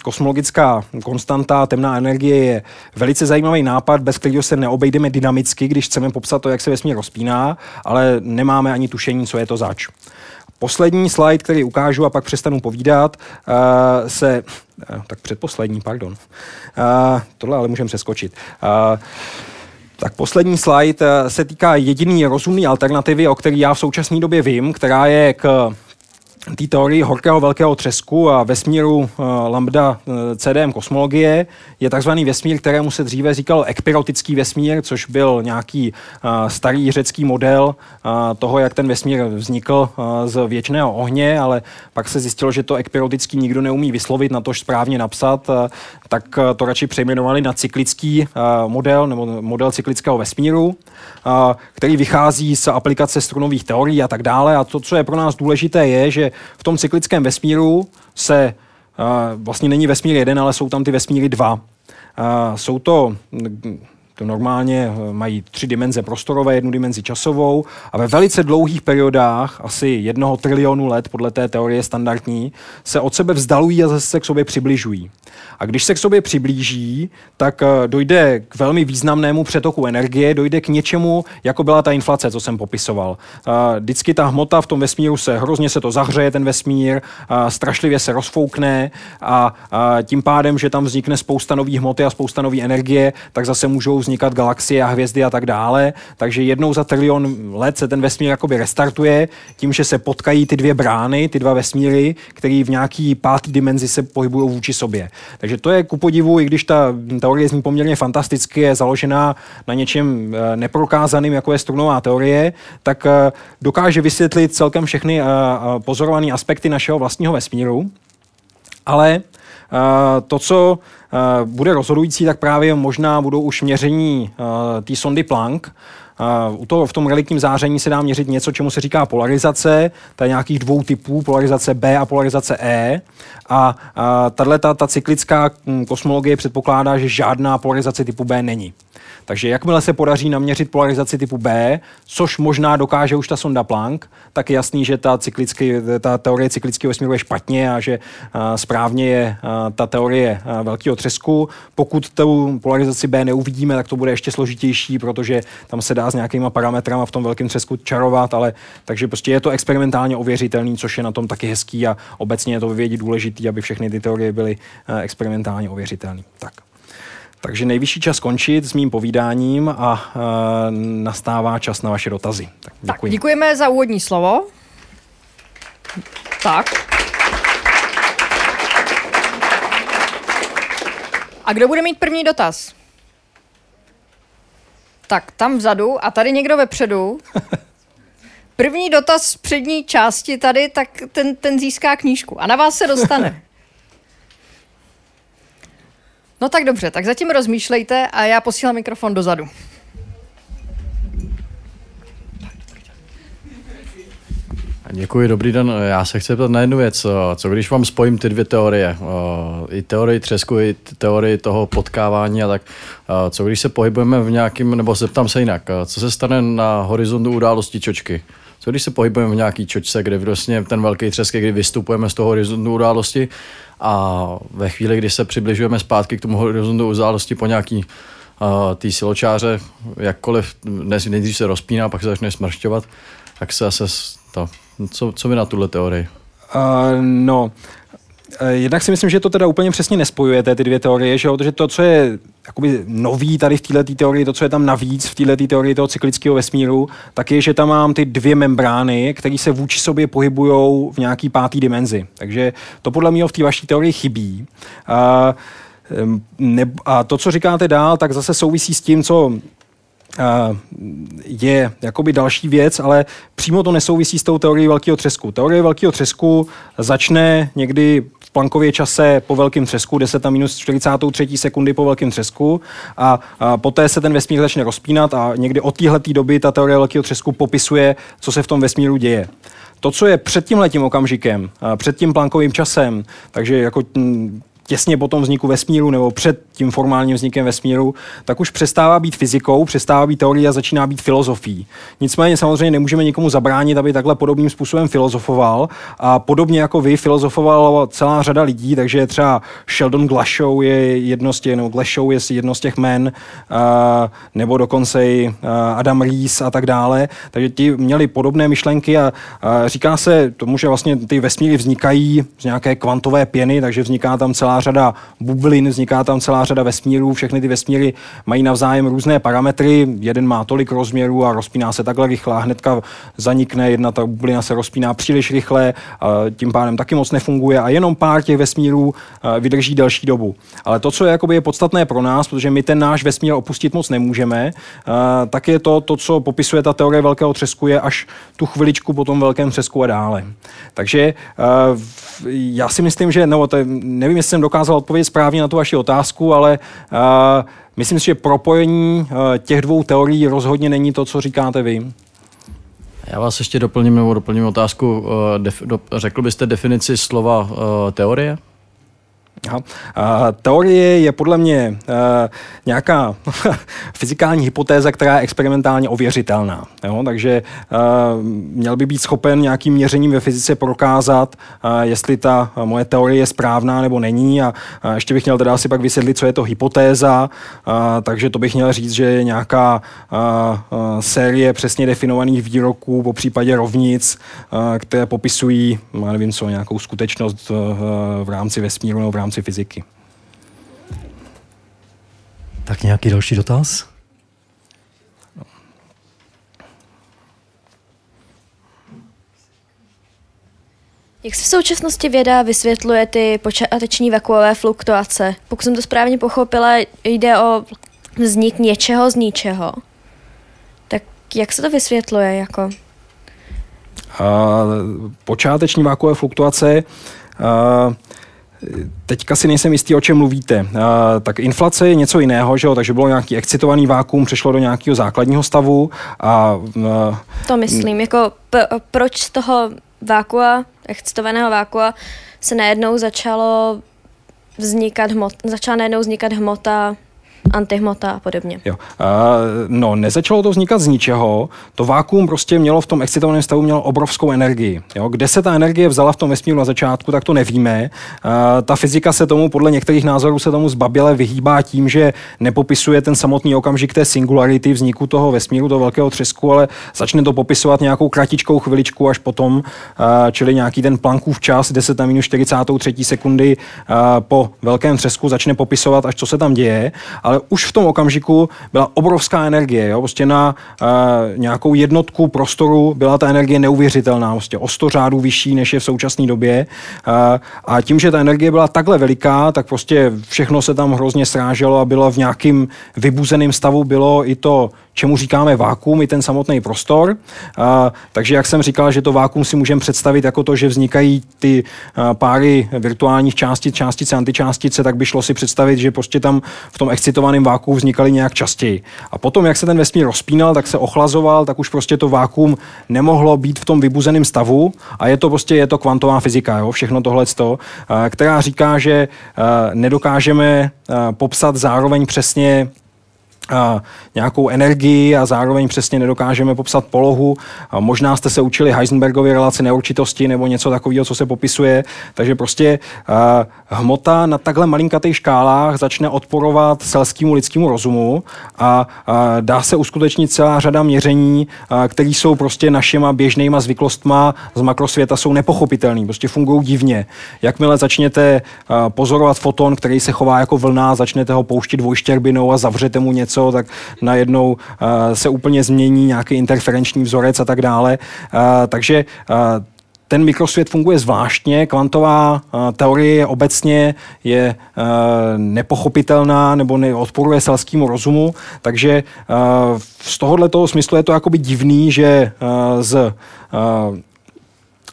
kosmologická konstanta, temná energie je velice zajímavý nápad, bez kterého se neobejdeme dynamicky, když chceme popsat to, jak se vesmír rozpíná, ale nemáme ani tušení, co je to zač. Poslední slide, který ukážu a pak přestanu povídat, uh, se, uh, tak předposlední, pardon, uh, tohle ale můžeme přeskočit. Uh, tak poslední slide eh, se týká jediný rozumný alternativy, o který já v současné době vím, která je k té teorii horkého velkého třesku a vesmíru uh, lambda eh, CDM kosmologie je takzvaný vesmír, kterému se dříve říkalo ekpirotický vesmír, což byl nějaký uh, starý řecký model toho, jak ten vesmír vznikl z věčného ohně, ale pak se zjistilo, že to ekpirotický nikdo neumí vyslovit, na tož správně napsat, tak to radši přejmenovali na cyklický model nebo model cyklického vesmíru, který vychází z aplikace strunových teorií a tak dále. A to, co je pro nás důležité, je, že v tom cyklickém vesmíru se uh, vlastně není vesmír jeden, ale jsou tam ty vesmíry dva. Uh, jsou to to normálně eh, mají tři dimenze prostorové, jednu dimenzi časovou a ve velice dlouhých periodách, asi jednoho trilionu let podle té teorie standardní, se od sebe vzdalují a zase se k sobě přibližují. A když se k sobě přiblíží, tak eh, dojde k velmi významnému přetoku energie, dojde k něčemu, jako byla ta inflace, co jsem popisoval. Vždycky ta hmota v tom vesmíru se hrozně se to zahřeje, ten vesmír, strašlivě se rozfoukne a tím pádem, že tam vznikne spousta nových hmoty a spousta nové energie, tak zase můžou vznikat galaxie a hvězdy a tak dále. Takže jednou za trilion let se ten vesmír jakoby restartuje tím, že se potkají ty dvě brány, ty dva vesmíry, které v nějaký pátý dimenzi se pohybují vůči sobě. Takže to je ku podivu, i když ta teorie zní poměrně fantasticky, je založená na něčem eh, neprokázaným, jako je strunová teorie, tak eh, dokáže vysvětlit celkem všechny eh, pozorované aspekty našeho vlastního vesmíru. Ale to, co bude rozhodující, tak právě možná budou už měření té sondy Planck, u toho, v tom reliktním záření se dá měřit něco, čemu se říká polarizace, to je nějakých dvou typů, polarizace B a polarizace E. A, a tahle ta, ta cyklická hm, kosmologie předpokládá, že žádná polarizace typu B není. Takže jakmile se podaří naměřit polarizaci typu B, což možná dokáže už ta sonda Planck, tak je jasný, že ta, cyklický, ta teorie cyklického vesmíru je špatně a že a, správně je a, ta teorie velkého třesku. Pokud tu polarizaci B neuvidíme, tak to bude ještě složitější, protože tam se dá s nějakýma parametrama v tom velkém třesku čarovat, ale takže prostě je to experimentálně ověřitelný, což je na tom taky hezký a obecně je to vědět důležitý, aby všechny ty teorie byly experimentálně ověřitelné. Tak. Takže nejvyšší čas skončit s mým povídáním a e, nastává čas na vaše dotazy. Tak, děkuji. tak děkujeme za úvodní slovo. Tak. A kdo bude mít první dotaz? Tak, tam vzadu a tady někdo vepředu. První dotaz z přední části tady, tak ten, ten získá knížku a na vás se dostane. No tak dobře, tak zatím rozmýšlejte a já posílám mikrofon dozadu. Děkuji, dobrý den. Já se chci zeptat na jednu věc. Co když vám spojím ty dvě teorie? I teorii třesku, i teorii toho potkávání a tak. Co když se pohybujeme v nějakým, nebo zeptám se jinak, co se stane na horizontu události čočky? Co když se pohybujeme v nějaký čočce, kde vlastně ten velký třesk, kdy vystupujeme z toho horizontu události a ve chvíli, kdy se přibližujeme zpátky k tomu horizontu události po nějaký uh, tý siločáře, jakkoliv dnes nejdřív se rozpíná, pak se začne smršťovat, tak se zase to. Co, co vy na tuhle teorii? Uh, no, jednak si myslím, že to teda úplně přesně nespojujete, ty dvě teorie, že, protože to, co je jakoby nový tady v této teorii, to, co je tam navíc v této teorii toho cyklického vesmíru, tak je, že tam mám ty dvě membrány, které se vůči sobě pohybují v nějaký pátý dimenzi. Takže to podle mě v té vaší teorii chybí. A, a to, co říkáte dál, tak zase souvisí s tím, co je jakoby další věc, ale přímo to nesouvisí s tou teorií velkého třesku. Teorie velkého třesku začne někdy plankově čase po velkém třesku, 10 na minus 43 sekundy po velkém třesku a, a poté se ten vesmír začne rozpínat a někdy od téhle doby ta teorie velkého třesku popisuje, co se v tom vesmíru děje. To, co je před tím letím okamžikem, před tím plankovým časem, takže jako těsně po tom vzniku vesmíru nebo před tím formálním vznikem vesmíru, tak už přestává být fyzikou, přestává být teorií a začíná být filozofií. Nicméně samozřejmě nemůžeme nikomu zabránit, aby takhle podobným způsobem filozofoval a podobně jako vy filozofovala celá řada lidí, takže třeba Sheldon Glashow je jedno z těch, nebo Glashow je jedno z těch men, nebo dokonce i Adam Rees a tak dále, takže ti měli podobné myšlenky a, říká se tomu, že vlastně ty vesmíry vznikají z nějaké kvantové pěny, takže vzniká tam celá řada bublin, vzniká tam celá řada vesmírů, všechny ty vesmíry mají navzájem různé parametry, jeden má tolik rozměrů a rozpíná se takhle rychle hnedka zanikne, jedna ta bublina se rozpíná příliš rychle, tím pádem taky moc nefunguje a jenom pár těch vesmírů vydrží delší dobu. Ale to, co je, jakoby je podstatné pro nás, protože my ten náš vesmír opustit moc nemůžeme, tak je to, to, co popisuje ta teorie velkého třesku, je až tu chviličku po tom velkém třesku a dále. Takže já si myslím, že, nebo to, nevím, jestli jsem dokázal odpovědět správně na tu vaši otázku, ale uh, myslím si, že propojení uh, těch dvou teorií rozhodně není to, co říkáte vy. Já vás ještě doplním nebo doplním otázku. Uh, def, do, řekl byste definici slova uh, teorie? Aha. A teorie je podle mě uh, nějaká fyzikální hypotéza, která je experimentálně ověřitelná. Jo? Takže uh, měl by být schopen nějakým měřením ve fyzice prokázat, uh, jestli ta moje teorie je správná nebo není. A uh, ještě bych měl teda asi pak vysvětlit, co je to hypotéza. Uh, takže to bych měl říct, že je nějaká uh, uh, série přesně definovaných výroků, po případě rovnic, uh, které popisují, nevím co, nějakou skutečnost uh, v rámci vesmíru nebo v rámci rámci fyziky. Tak nějaký další dotaz? Jak se v současnosti věda vysvětluje ty počáteční vakuové fluktuace? Pokud jsem to správně pochopila, jde o vznik něčeho z ničeho. Tak jak se to vysvětluje? Jako? Uh, počáteční vákuové fluktuace uh, Teďka si nejsem jistý, o čem mluvíte. Uh, tak inflace je něco jiného, že jo? takže bylo nějaký excitovaný vákuum, přešlo do nějakého základního stavu. A, uh, to myslím, jako p- proč z toho vákua, excitovaného vákua, se najednou začalo vznikat hmot, začala najednou vznikat hmota antihmota a podobně. Jo. Uh, no, nezačalo to vznikat z ničeho. To vákuum prostě mělo v tom excitovaném stavu mělo obrovskou energii. Jo. Kde se ta energie vzala v tom vesmíru na začátku, tak to nevíme. Uh, ta fyzika se tomu, podle některých názorů, se tomu zbaběle vyhýbá tím, že nepopisuje ten samotný okamžik té singularity vzniku toho vesmíru, toho velkého třesku, ale začne to popisovat nějakou kratičkou chviličku až potom, uh, čili nějaký ten Planckův čas 10 na minus 43 sekundy uh, po velkém třesku začne popisovat, až co se tam děje. Ale ale už v tom okamžiku byla obrovská energie. Jo? Prostě na uh, nějakou jednotku prostoru byla ta energie neuvěřitelná, prostě o 100 řádů vyšší, než je v současné době. Uh, a tím, že ta energie byla takhle veliká, tak prostě všechno se tam hrozně sráželo a bylo v nějakým vybuzeném stavu, bylo i to čemu říkáme vákuum, i ten samotný prostor. Takže jak jsem říkal, že to vákuum si můžeme představit jako to, že vznikají ty páry virtuálních částic, částice, antičástice, tak by šlo si představit, že prostě tam v tom excitovaném vákuum vznikaly nějak častěji. A potom, jak se ten vesmír rozpínal, tak se ochlazoval, tak už prostě to vákuum nemohlo být v tom vybuzeném stavu a je to prostě je to kvantová fyzika, jo? všechno tohle, která říká, že nedokážeme popsat zároveň přesně nějakou energii a zároveň přesně nedokážeme popsat polohu. A možná jste se učili Heisenbergovy relaci neurčitosti nebo něco takového, co se popisuje. Takže prostě uh, hmota na takhle malinkatých škálách začne odporovat selskému lidskému rozumu a uh, dá se uskutečnit celá řada měření, které jsou prostě našima běžnýma zvyklostma z makrosvěta jsou nepochopitelné, prostě fungují divně. Jakmile začněte uh, pozorovat foton, který se chová jako vlna, začnete ho pouštět dvojštěrbinou a zavřete mu něco něco, tak najednou uh, se úplně změní nějaký interferenční vzorec a tak dále. Uh, takže uh, ten mikrosvět funguje zvláštně, kvantová teorie obecně je nepochopitelná nebo neodporuje selskému rozumu, takže z tohohle toho smyslu je to jakoby divný, že z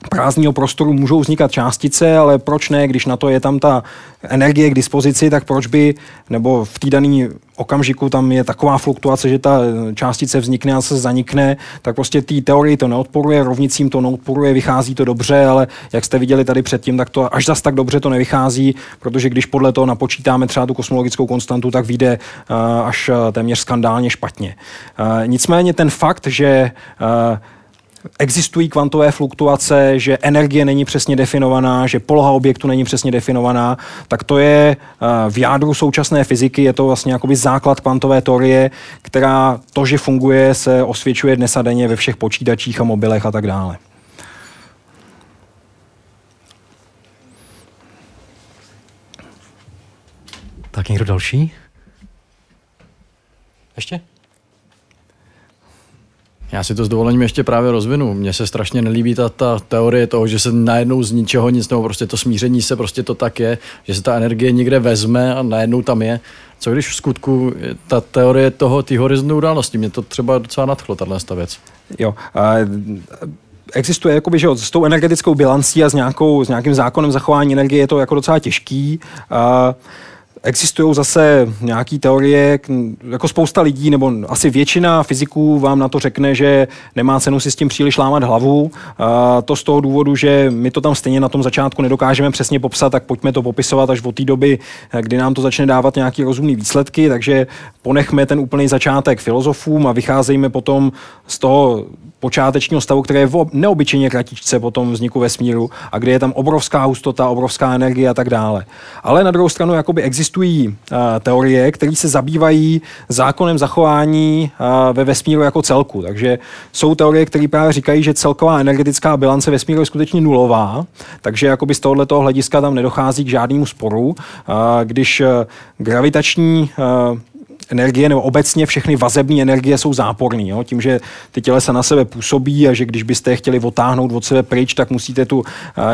prázdného prostoru můžou vznikat částice, ale proč ne, když na to je tam ta energie k dispozici, tak proč by, nebo v té daný okamžiku tam je taková fluktuace, že ta částice vznikne a se zanikne, tak prostě té teorii to neodporuje, rovnicím to neodporuje, vychází to dobře, ale jak jste viděli tady předtím, tak to až zas tak dobře to nevychází, protože když podle toho napočítáme třeba tu kosmologickou konstantu, tak vyjde uh, až téměř skandálně špatně. Uh, nicméně ten fakt, že existují kvantové fluktuace, že energie není přesně definovaná, že poloha objektu není přesně definovaná, tak to je eh, v jádru současné fyziky, je to vlastně jakoby základ kvantové teorie, která to, že funguje, se osvědčuje dnes a denně ve všech počítačích a mobilech a tak dále. Tak někdo další? Ještě? Já si to s dovolením ještě právě rozvinu. Mně se strašně nelíbí ta, ta teorie toho, že se najednou z ničeho nic, nebo prostě to smíření se prostě to tak je, že se ta energie někde vezme a najednou tam je. Co když v skutku ta teorie toho, ty horizontu události, mě to třeba docela nadchlo, tahle věc. Jo, a existuje, jakoby, že s tou energetickou bilancí a s, nějakou, s nějakým zákonem zachování energie je to jako docela těžký. A existují zase nějaké teorie, jako spousta lidí, nebo asi většina fyziků vám na to řekne, že nemá cenu si s tím příliš lámat hlavu. Uh, to z toho důvodu, že my to tam stejně na tom začátku nedokážeme přesně popsat, tak pojďme to popisovat až od té doby, kdy nám to začne dávat nějaké rozumné výsledky, takže ponechme ten úplný začátek filozofům a vycházejme potom z toho počátečního stavu, které je neobyčejně kratičce po tom vzniku vesmíru a kde je tam obrovská hustota, obrovská energie a tak dále. Ale na druhou stranu jakoby existují uh, teorie, které se zabývají zákonem zachování uh, ve vesmíru jako celku. Takže jsou teorie, které právě říkají, že celková energetická bilance vesmíru je skutečně nulová, takže jakoby z tohoto hlediska tam nedochází k žádnému sporu. Uh, když gravitační energie nebo obecně všechny vazební energie jsou záporné. Tím, že ty tělesa na sebe působí a že když byste je chtěli otáhnout od sebe pryč, tak musíte tu uh,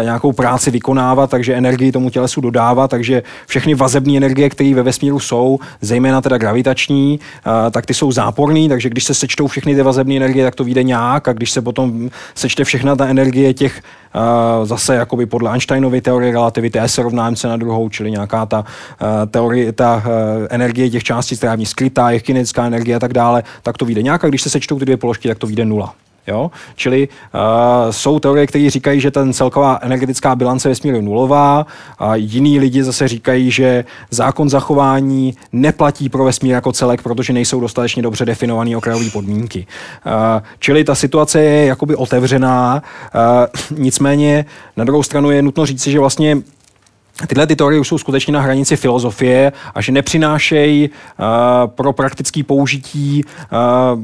nějakou práci vykonávat, takže energii tomu tělesu dodávat, takže všechny vazební energie, které ve vesmíru jsou, zejména teda gravitační, uh, tak ty jsou záporné, takže když se sečtou všechny ty vazební energie, tak to vyjde nějak. A když se potom sečte všechna ta energie těch uh, zase jakoby podle Einsteinovy teorie relativity S rovná mc na druhou, čili nějaká ta teorie, ta energie těch částic, která ní skrytá, je kinetická energie a tak dále, tak to vyjde nějak a když se sečtou ty dvě položky, tak to vyjde nula. Jo? Čili uh, jsou teorie, které říkají, že ten celková energetická bilance vesmíru je nulová, a jiní lidi zase říkají, že zákon zachování neplatí pro vesmír jako celek, protože nejsou dostatečně dobře definované okrajové podmínky. Uh, čili ta situace je jakoby otevřená, uh, nicméně na druhou stranu je nutno říci, že vlastně Tyhle ty teorie už jsou skutečně na hranici filozofie a že nepřinášejí uh, pro praktické použití uh,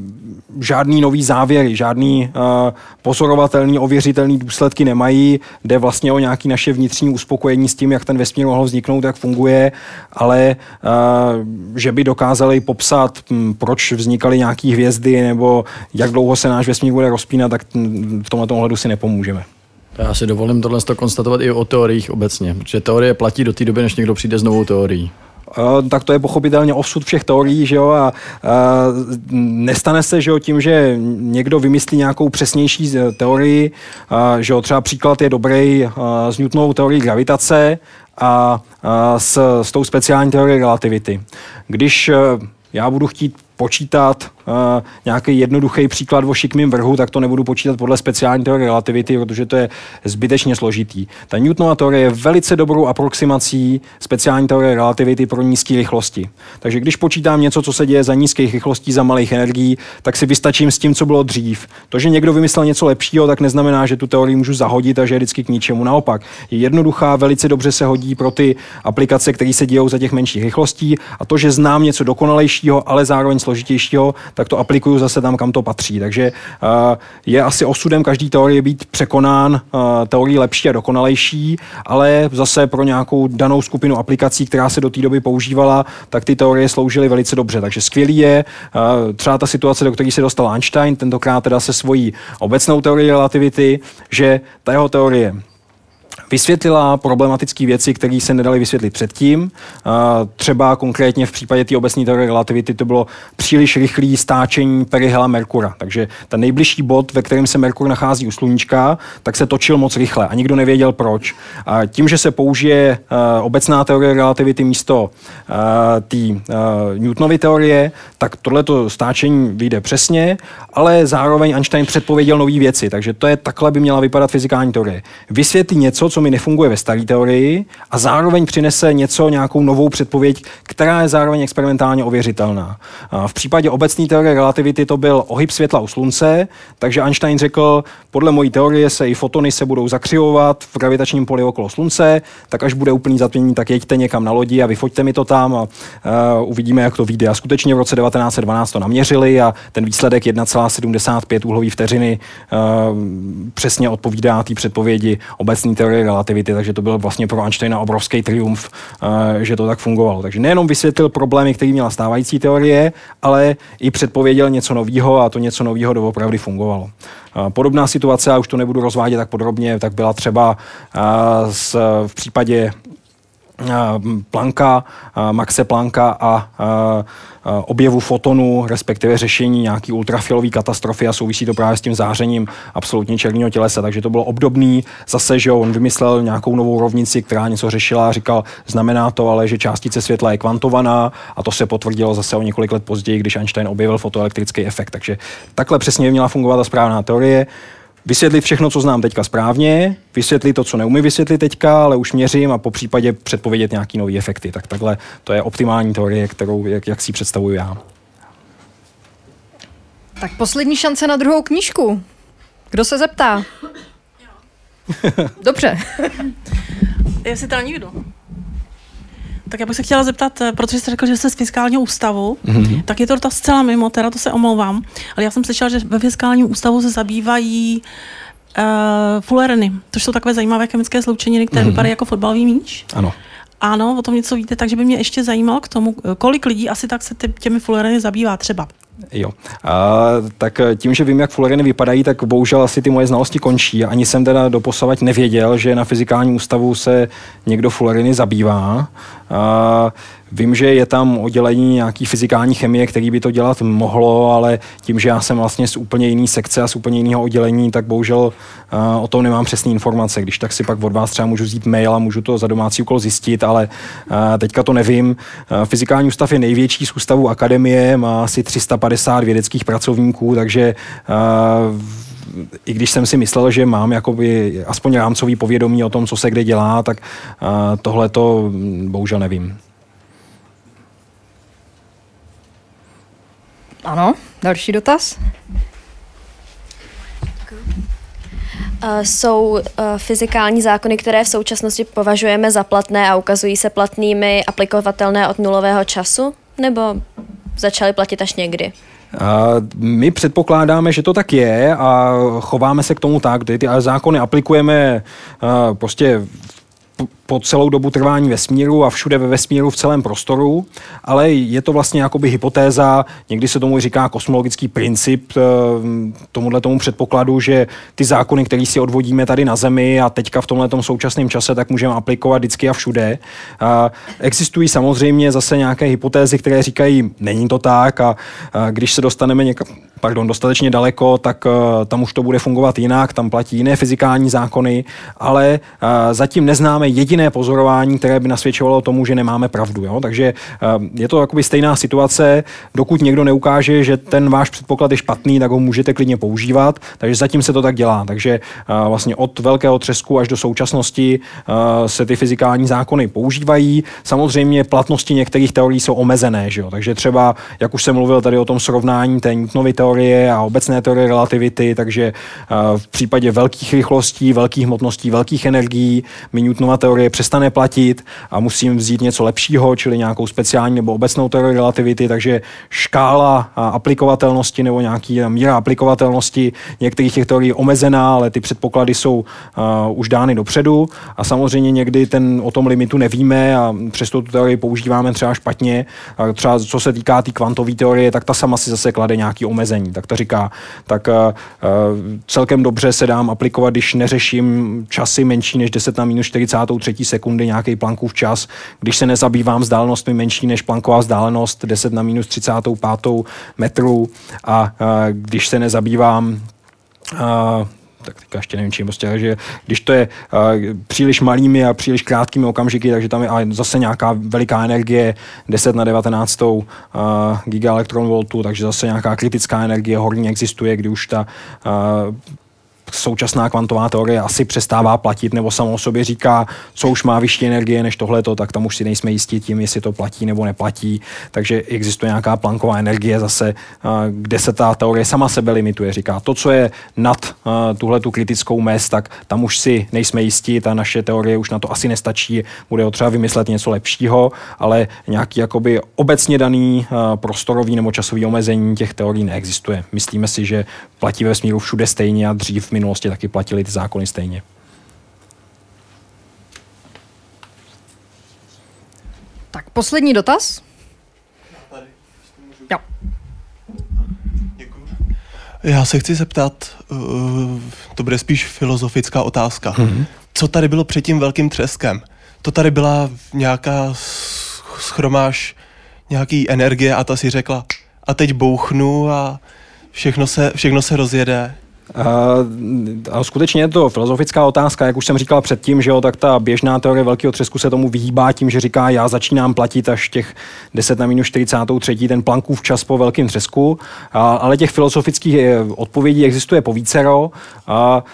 žádný nový závěry, žádný uh, pozorovatelný, ověřitelný důsledky nemají, jde vlastně o nějaké naše vnitřní uspokojení s tím, jak ten vesmír mohl vzniknout, jak funguje, ale uh, že by dokázali popsat, hm, proč vznikaly nějaké hvězdy nebo jak dlouho se náš vesmír bude rozpínat, tak v tomhle ohledu si nepomůžeme. Já si dovolím tohle konstatovat i o teoriích obecně, protože teorie platí do té doby, než někdo přijde s novou teorií. tak to je pochopitelně osud všech teorií, že jo, a, a nestane se, že jo, tím, že někdo vymyslí nějakou přesnější teorii, a, že jo, třeba příklad je dobrý a, s Newtonovou teorií gravitace a, a s, s tou speciální teorií relativity. Když já budu chtít počítat uh, nějaký jednoduchý příklad o šikmým vrhu, tak to nebudu počítat podle speciální teorie relativity, protože to je zbytečně složitý. Ta Newtonova teorie je velice dobrou aproximací speciální teorie relativity pro nízké rychlosti. Takže když počítám něco, co se děje za nízkých rychlostí, za malých energií, tak si vystačím s tím, co bylo dřív. To, že někdo vymyslel něco lepšího, tak neznamená, že tu teorii můžu zahodit a že je vždycky k ničemu. Naopak, je jednoduchá, velice dobře se hodí pro ty aplikace, které se dějou za těch menších rychlostí a to, že znám něco dokonalejšího, ale zároveň složitějšího, tak to aplikuju zase tam, kam to patří. Takže uh, je asi osudem každý teorie být překonán uh, teorií lepší a dokonalejší, ale zase pro nějakou danou skupinu aplikací, která se do té doby používala, tak ty teorie sloužily velice dobře. Takže skvělý je uh, třeba ta situace, do které se dostal Einstein, tentokrát teda se svojí obecnou teorií relativity, že ta jeho teorie vysvětlila problematické věci, které se nedaly vysvětlit předtím. Třeba konkrétně v případě té obecné teorie relativity to bylo příliš rychlé stáčení perihela Merkura. Takže ten nejbližší bod, ve kterém se Merkur nachází u sluníčka, tak se točil moc rychle a nikdo nevěděl proč. A tím, že se použije obecná teorie relativity místo té Newtonovy teorie, tak tohleto stáčení vyjde přesně, ale zároveň Einstein předpověděl nové věci. Takže to je takhle by měla vypadat fyzikální teorie. Vysvětlí něco, co mi nefunguje ve staré teorii a zároveň přinese něco, nějakou novou předpověď, která je zároveň experimentálně ověřitelná. V případě obecné teorie relativity to byl ohyb světla u slunce, takže Einstein řekl, podle mojí teorie se i fotony se budou zakřivovat v gravitačním poli okolo slunce, tak až bude úplný zatmění, tak jeďte někam na lodi a vyfoďte mi to tam a uh, uvidíme, jak to vyjde. A skutečně v roce 1912 to naměřili a ten výsledek 1,75 uhlový vteřiny uh, přesně odpovídá té předpovědi obecné teorie relativity, takže to byl vlastně pro Einsteina obrovský triumf, eh, že to tak fungovalo. Takže nejenom vysvětlil problémy, které měla stávající teorie, ale i předpověděl něco nového a to něco nového doopravdy fungovalo. Eh, podobná situace, a už to nebudu rozvádět tak podrobně, tak byla třeba eh, v případě Planka, Maxe Planka a objevu fotonu, respektive řešení nějaký ultrafilové katastrofy a souvisí to právě s tím zářením absolutně černého tělesa. Takže to bylo obdobný. Zase, že on vymyslel nějakou novou rovnici, která něco řešila a říkal, znamená to ale, že částice světla je kvantovaná a to se potvrdilo zase o několik let později, když Einstein objevil fotoelektrický efekt. Takže takhle přesně měla fungovat ta správná teorie vysvětlit všechno, co znám teďka správně, vysvětlit to, co neumím vysvětlit teďka, ale už měřím a po případě předpovědět nějaký nový efekty. Tak takhle to je optimální teorie, kterou, jak, jak si představuju já. Tak poslední šance na druhou knížku. Kdo se zeptá? Dobře. Jestli teda nikdo. Tak já bych se chtěla zeptat, eh, protože jste řekl, že jste z fiskálního ústavu, mm-hmm. tak je to ta zcela mimo, teda to se omlouvám, ale já jsem slyšela, že ve fiskálním ústavu se zabývají uh, fulereny, to jsou takové zajímavé chemické sloučeniny, které mm-hmm. vypadají jako fotbalový míč. Ano. Ano, o tom něco víte, takže by mě ještě zajímalo k tomu, kolik lidí asi tak se těmi fulereny zabývá třeba. Jo. A, tak tím, že vím, jak fuleriny vypadají, tak bohužel asi ty moje znalosti končí. Ani jsem teda doposavať nevěděl, že na fyzikálním ústavu se někdo fuleriny zabývá. Vím, že je tam oddělení nějaký fyzikální chemie, který by to dělat mohlo, ale tím, že já jsem vlastně z úplně jiný sekce a z úplně jiného oddělení, tak bohužel uh, o tom nemám přesné informace. Když tak si pak od vás třeba můžu vzít mail a můžu to za domácí úkol zjistit, ale uh, teďka to nevím. Uh, fyzikální ústav je největší z ústavu akademie, má asi 350 vědeckých pracovníků, takže uh, i když jsem si myslel, že mám jakoby aspoň rámcový povědomí o tom, co se kde dělá, tak uh, tohle to hm, bohužel nevím. Ano, další dotaz. Uh, jsou uh, fyzikální zákony, které v současnosti považujeme za platné a ukazují se platnými aplikovatelné od nulového času? Nebo začaly platit až někdy? My předpokládáme, že to tak je a chováme se k tomu tak, ty, ty zákony aplikujeme prostě po celou dobu trvání vesmíru a všude ve vesmíru v celém prostoru, ale je to vlastně jakoby hypotéza, někdy se tomu říká kosmologický princip, eh, tomuhle tomu předpokladu, že ty zákony, které si odvodíme tady na Zemi a teďka v tomhle současném čase, tak můžeme aplikovat vždycky a všude. A existují samozřejmě zase nějaké hypotézy, které říkají, není to tak a, a když se dostaneme někam, pardon, dostatečně daleko, tak uh, tam už to bude fungovat jinak, tam platí jiné fyzikální zákony, ale uh, zatím neznáme jediné pozorování, které by nasvědčovalo tomu, že nemáme pravdu. Jo? Takže uh, je to jakoby stejná situace, dokud někdo neukáže, že ten váš předpoklad je špatný, tak ho můžete klidně používat, takže zatím se to tak dělá. Takže uh, vlastně od velkého třesku až do současnosti uh, se ty fyzikální zákony používají. Samozřejmě platnosti některých teorií jsou omezené, že jo? takže třeba, jak už jsem mluvil tady o tom srovnání té Newtonovy teorie, a obecné teorie relativity, takže eh, v případě velkých rychlostí, velkých hmotností, velkých energií mi Newtonova teorie přestane platit a musím vzít něco lepšího, čili nějakou speciální nebo obecnou teorii relativity, takže škála aplikovatelnosti nebo nějaký míra aplikovatelnosti některých těch teorií je omezená, ale ty předpoklady jsou uh, už dány dopředu a samozřejmě někdy ten o tom limitu nevíme a přesto tu teorii používáme třeba špatně. A třeba co se týká té tý kvantové teorie, tak ta sama si zase klade nějaký omezení. Tak to říká, tak uh, celkem dobře se dám aplikovat, když neřeším časy menší než 10 na minus 43 sekundy, nějaký plankův čas, když se nezabývám vzdálenostmi menší než planková vzdálenost 10 na minus 35 metru. A když se nezabývám tak teďka ještě nevím čím, prostě, takže když to je uh, příliš malými a příliš krátkými okamžiky, takže tam je zase nějaká veliká energie, 10 na 19 uh, gigaelektronvoltů, takže zase nějaká kritická energie horní existuje, kdy už ta uh, současná kvantová teorie asi přestává platit, nebo samo o sobě říká, co už má vyšší energie než tohleto, tak tam už si nejsme jistí tím, jestli to platí nebo neplatí. Takže existuje nějaká planková energie zase, kde se ta teorie sama sebe limituje. Říká, to, co je nad tuhle tu kritickou mez, tak tam už si nejsme jistí, ta naše teorie už na to asi nestačí, bude třeba vymyslet něco lepšího, ale nějaký jakoby obecně daný prostorový nebo časový omezení těch teorií neexistuje. Myslíme si, že platí ve smíru všude stejně a dřív minulosti taky platili ty zákony stejně. Tak poslední dotaz. Jo. Já se chci zeptat, uh, to bude spíš filozofická otázka. Mm-hmm. Co tady bylo před tím velkým třeskem? to tady byla nějaká schromáž nějaký energie a ta si řekla, a teď bouchnu a všechno se, všechno se rozjede. A skutečně je to filozofická otázka, jak už jsem říkal předtím, že jo, tak ta běžná teorie velkého třesku se tomu vyhýbá tím, že říká, já začínám platit až těch 10 na minus 43. ten plankův čas po velkém třesku, a, ale těch filozofických eh, odpovědí existuje po vícero. A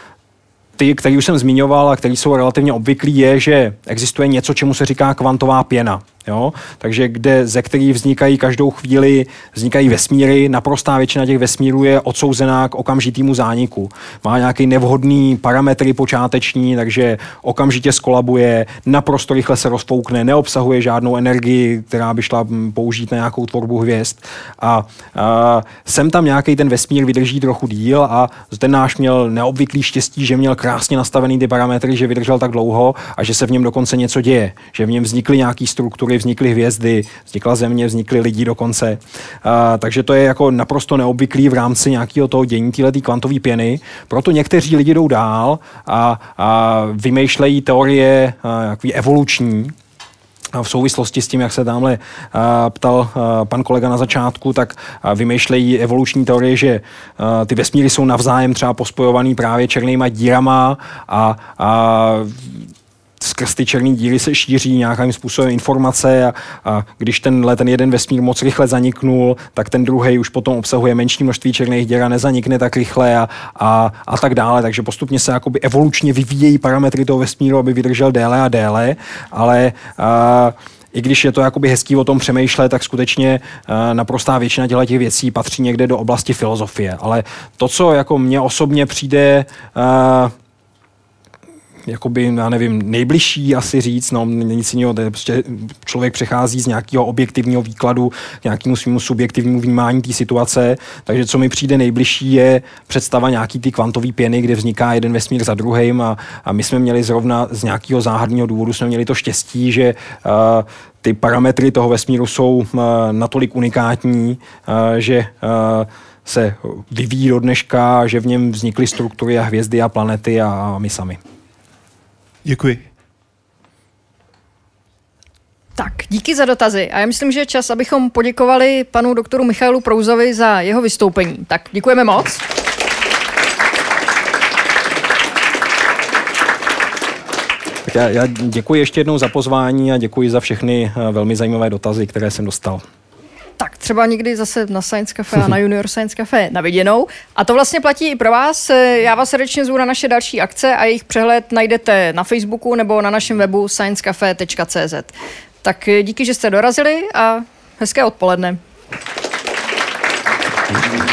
ty, který už jsem zmiňoval a který jsou relativně obvyklí, je, že existuje něco, čemu se říká kvantová pěna. Jo? Takže kde, ze kterých vznikají každou chvíli, vznikají vesmíry, naprostá většina těch vesmírů je odsouzená k okamžitému zániku. Má nějaký nevhodný parametry počáteční, takže okamžitě skolabuje, naprosto rychle se rozpoukne, neobsahuje žádnou energii, která by šla hm, použít na nějakou tvorbu hvězd. A, a sem tam nějaký ten vesmír vydrží trochu díl a ten náš měl neobvyklý štěstí, že měl krásně nastavený ty parametry, že vydržel tak dlouho a že se v něm dokonce něco děje, že v něm vznikly nějaký struktury prostory, vznikly hvězdy, vznikla země, vznikly lidi dokonce. A, takže to je jako naprosto neobvyklý v rámci nějakého toho dění této kvantové pěny. Proto někteří lidi jdou dál a, a vymýšlejí teorie a, evoluční, v souvislosti s tím, jak se tamhle ptal pan kolega na začátku, tak vymýšlejí evoluční teorie, že ty vesmíry jsou navzájem třeba pospojovaný právě černýma dírama a, a skrz ty černé díry se šíří nějakým způsobem informace a, a když tenhle ten jeden vesmír moc rychle zaniknul, tak ten druhý už potom obsahuje menší množství černých děr a nezanikne tak rychle a, a, a tak dále. Takže postupně se jakoby evolučně vyvíjejí parametry toho vesmíru, aby vydržel déle a déle, ale a, i když je to jakoby hezký o tom přemýšlet, tak skutečně naprostá většina těch věcí patří někde do oblasti filozofie. Ale to, co jako mně osobně přijde jakoby, já nevím, nejbližší asi říct, no nic jiného, prostě člověk přechází z nějakého objektivního výkladu k nějakému svým subjektivnímu vnímání té situace, takže co mi přijde nejbližší je představa nějaký ty kvantové pěny, kde vzniká jeden vesmír za druhým a, a my jsme měli zrovna z nějakého záhadního důvodu jsme měli to štěstí, že uh, ty parametry toho vesmíru jsou uh, natolik unikátní, uh, že uh, se vyvíjí do dneška, že v něm vznikly struktury a hvězdy a planety a my sami. Děkuji. Tak, díky za dotazy. A já myslím, že je čas, abychom poděkovali panu doktoru Michailu Prouzovi za jeho vystoupení. Tak děkujeme moc. Tak já, já děkuji ještě jednou za pozvání a děkuji za všechny eh, velmi zajímavé dotazy, které jsem dostal tak třeba někdy zase na Science Cafe a na Junior Science Cafe na viděnou. A to vlastně platí i pro vás. Já vás srdečně zvu na naše další akce a jejich přehled najdete na Facebooku nebo na našem webu sciencecafe.cz. Tak díky, že jste dorazili a hezké odpoledne. Thank you.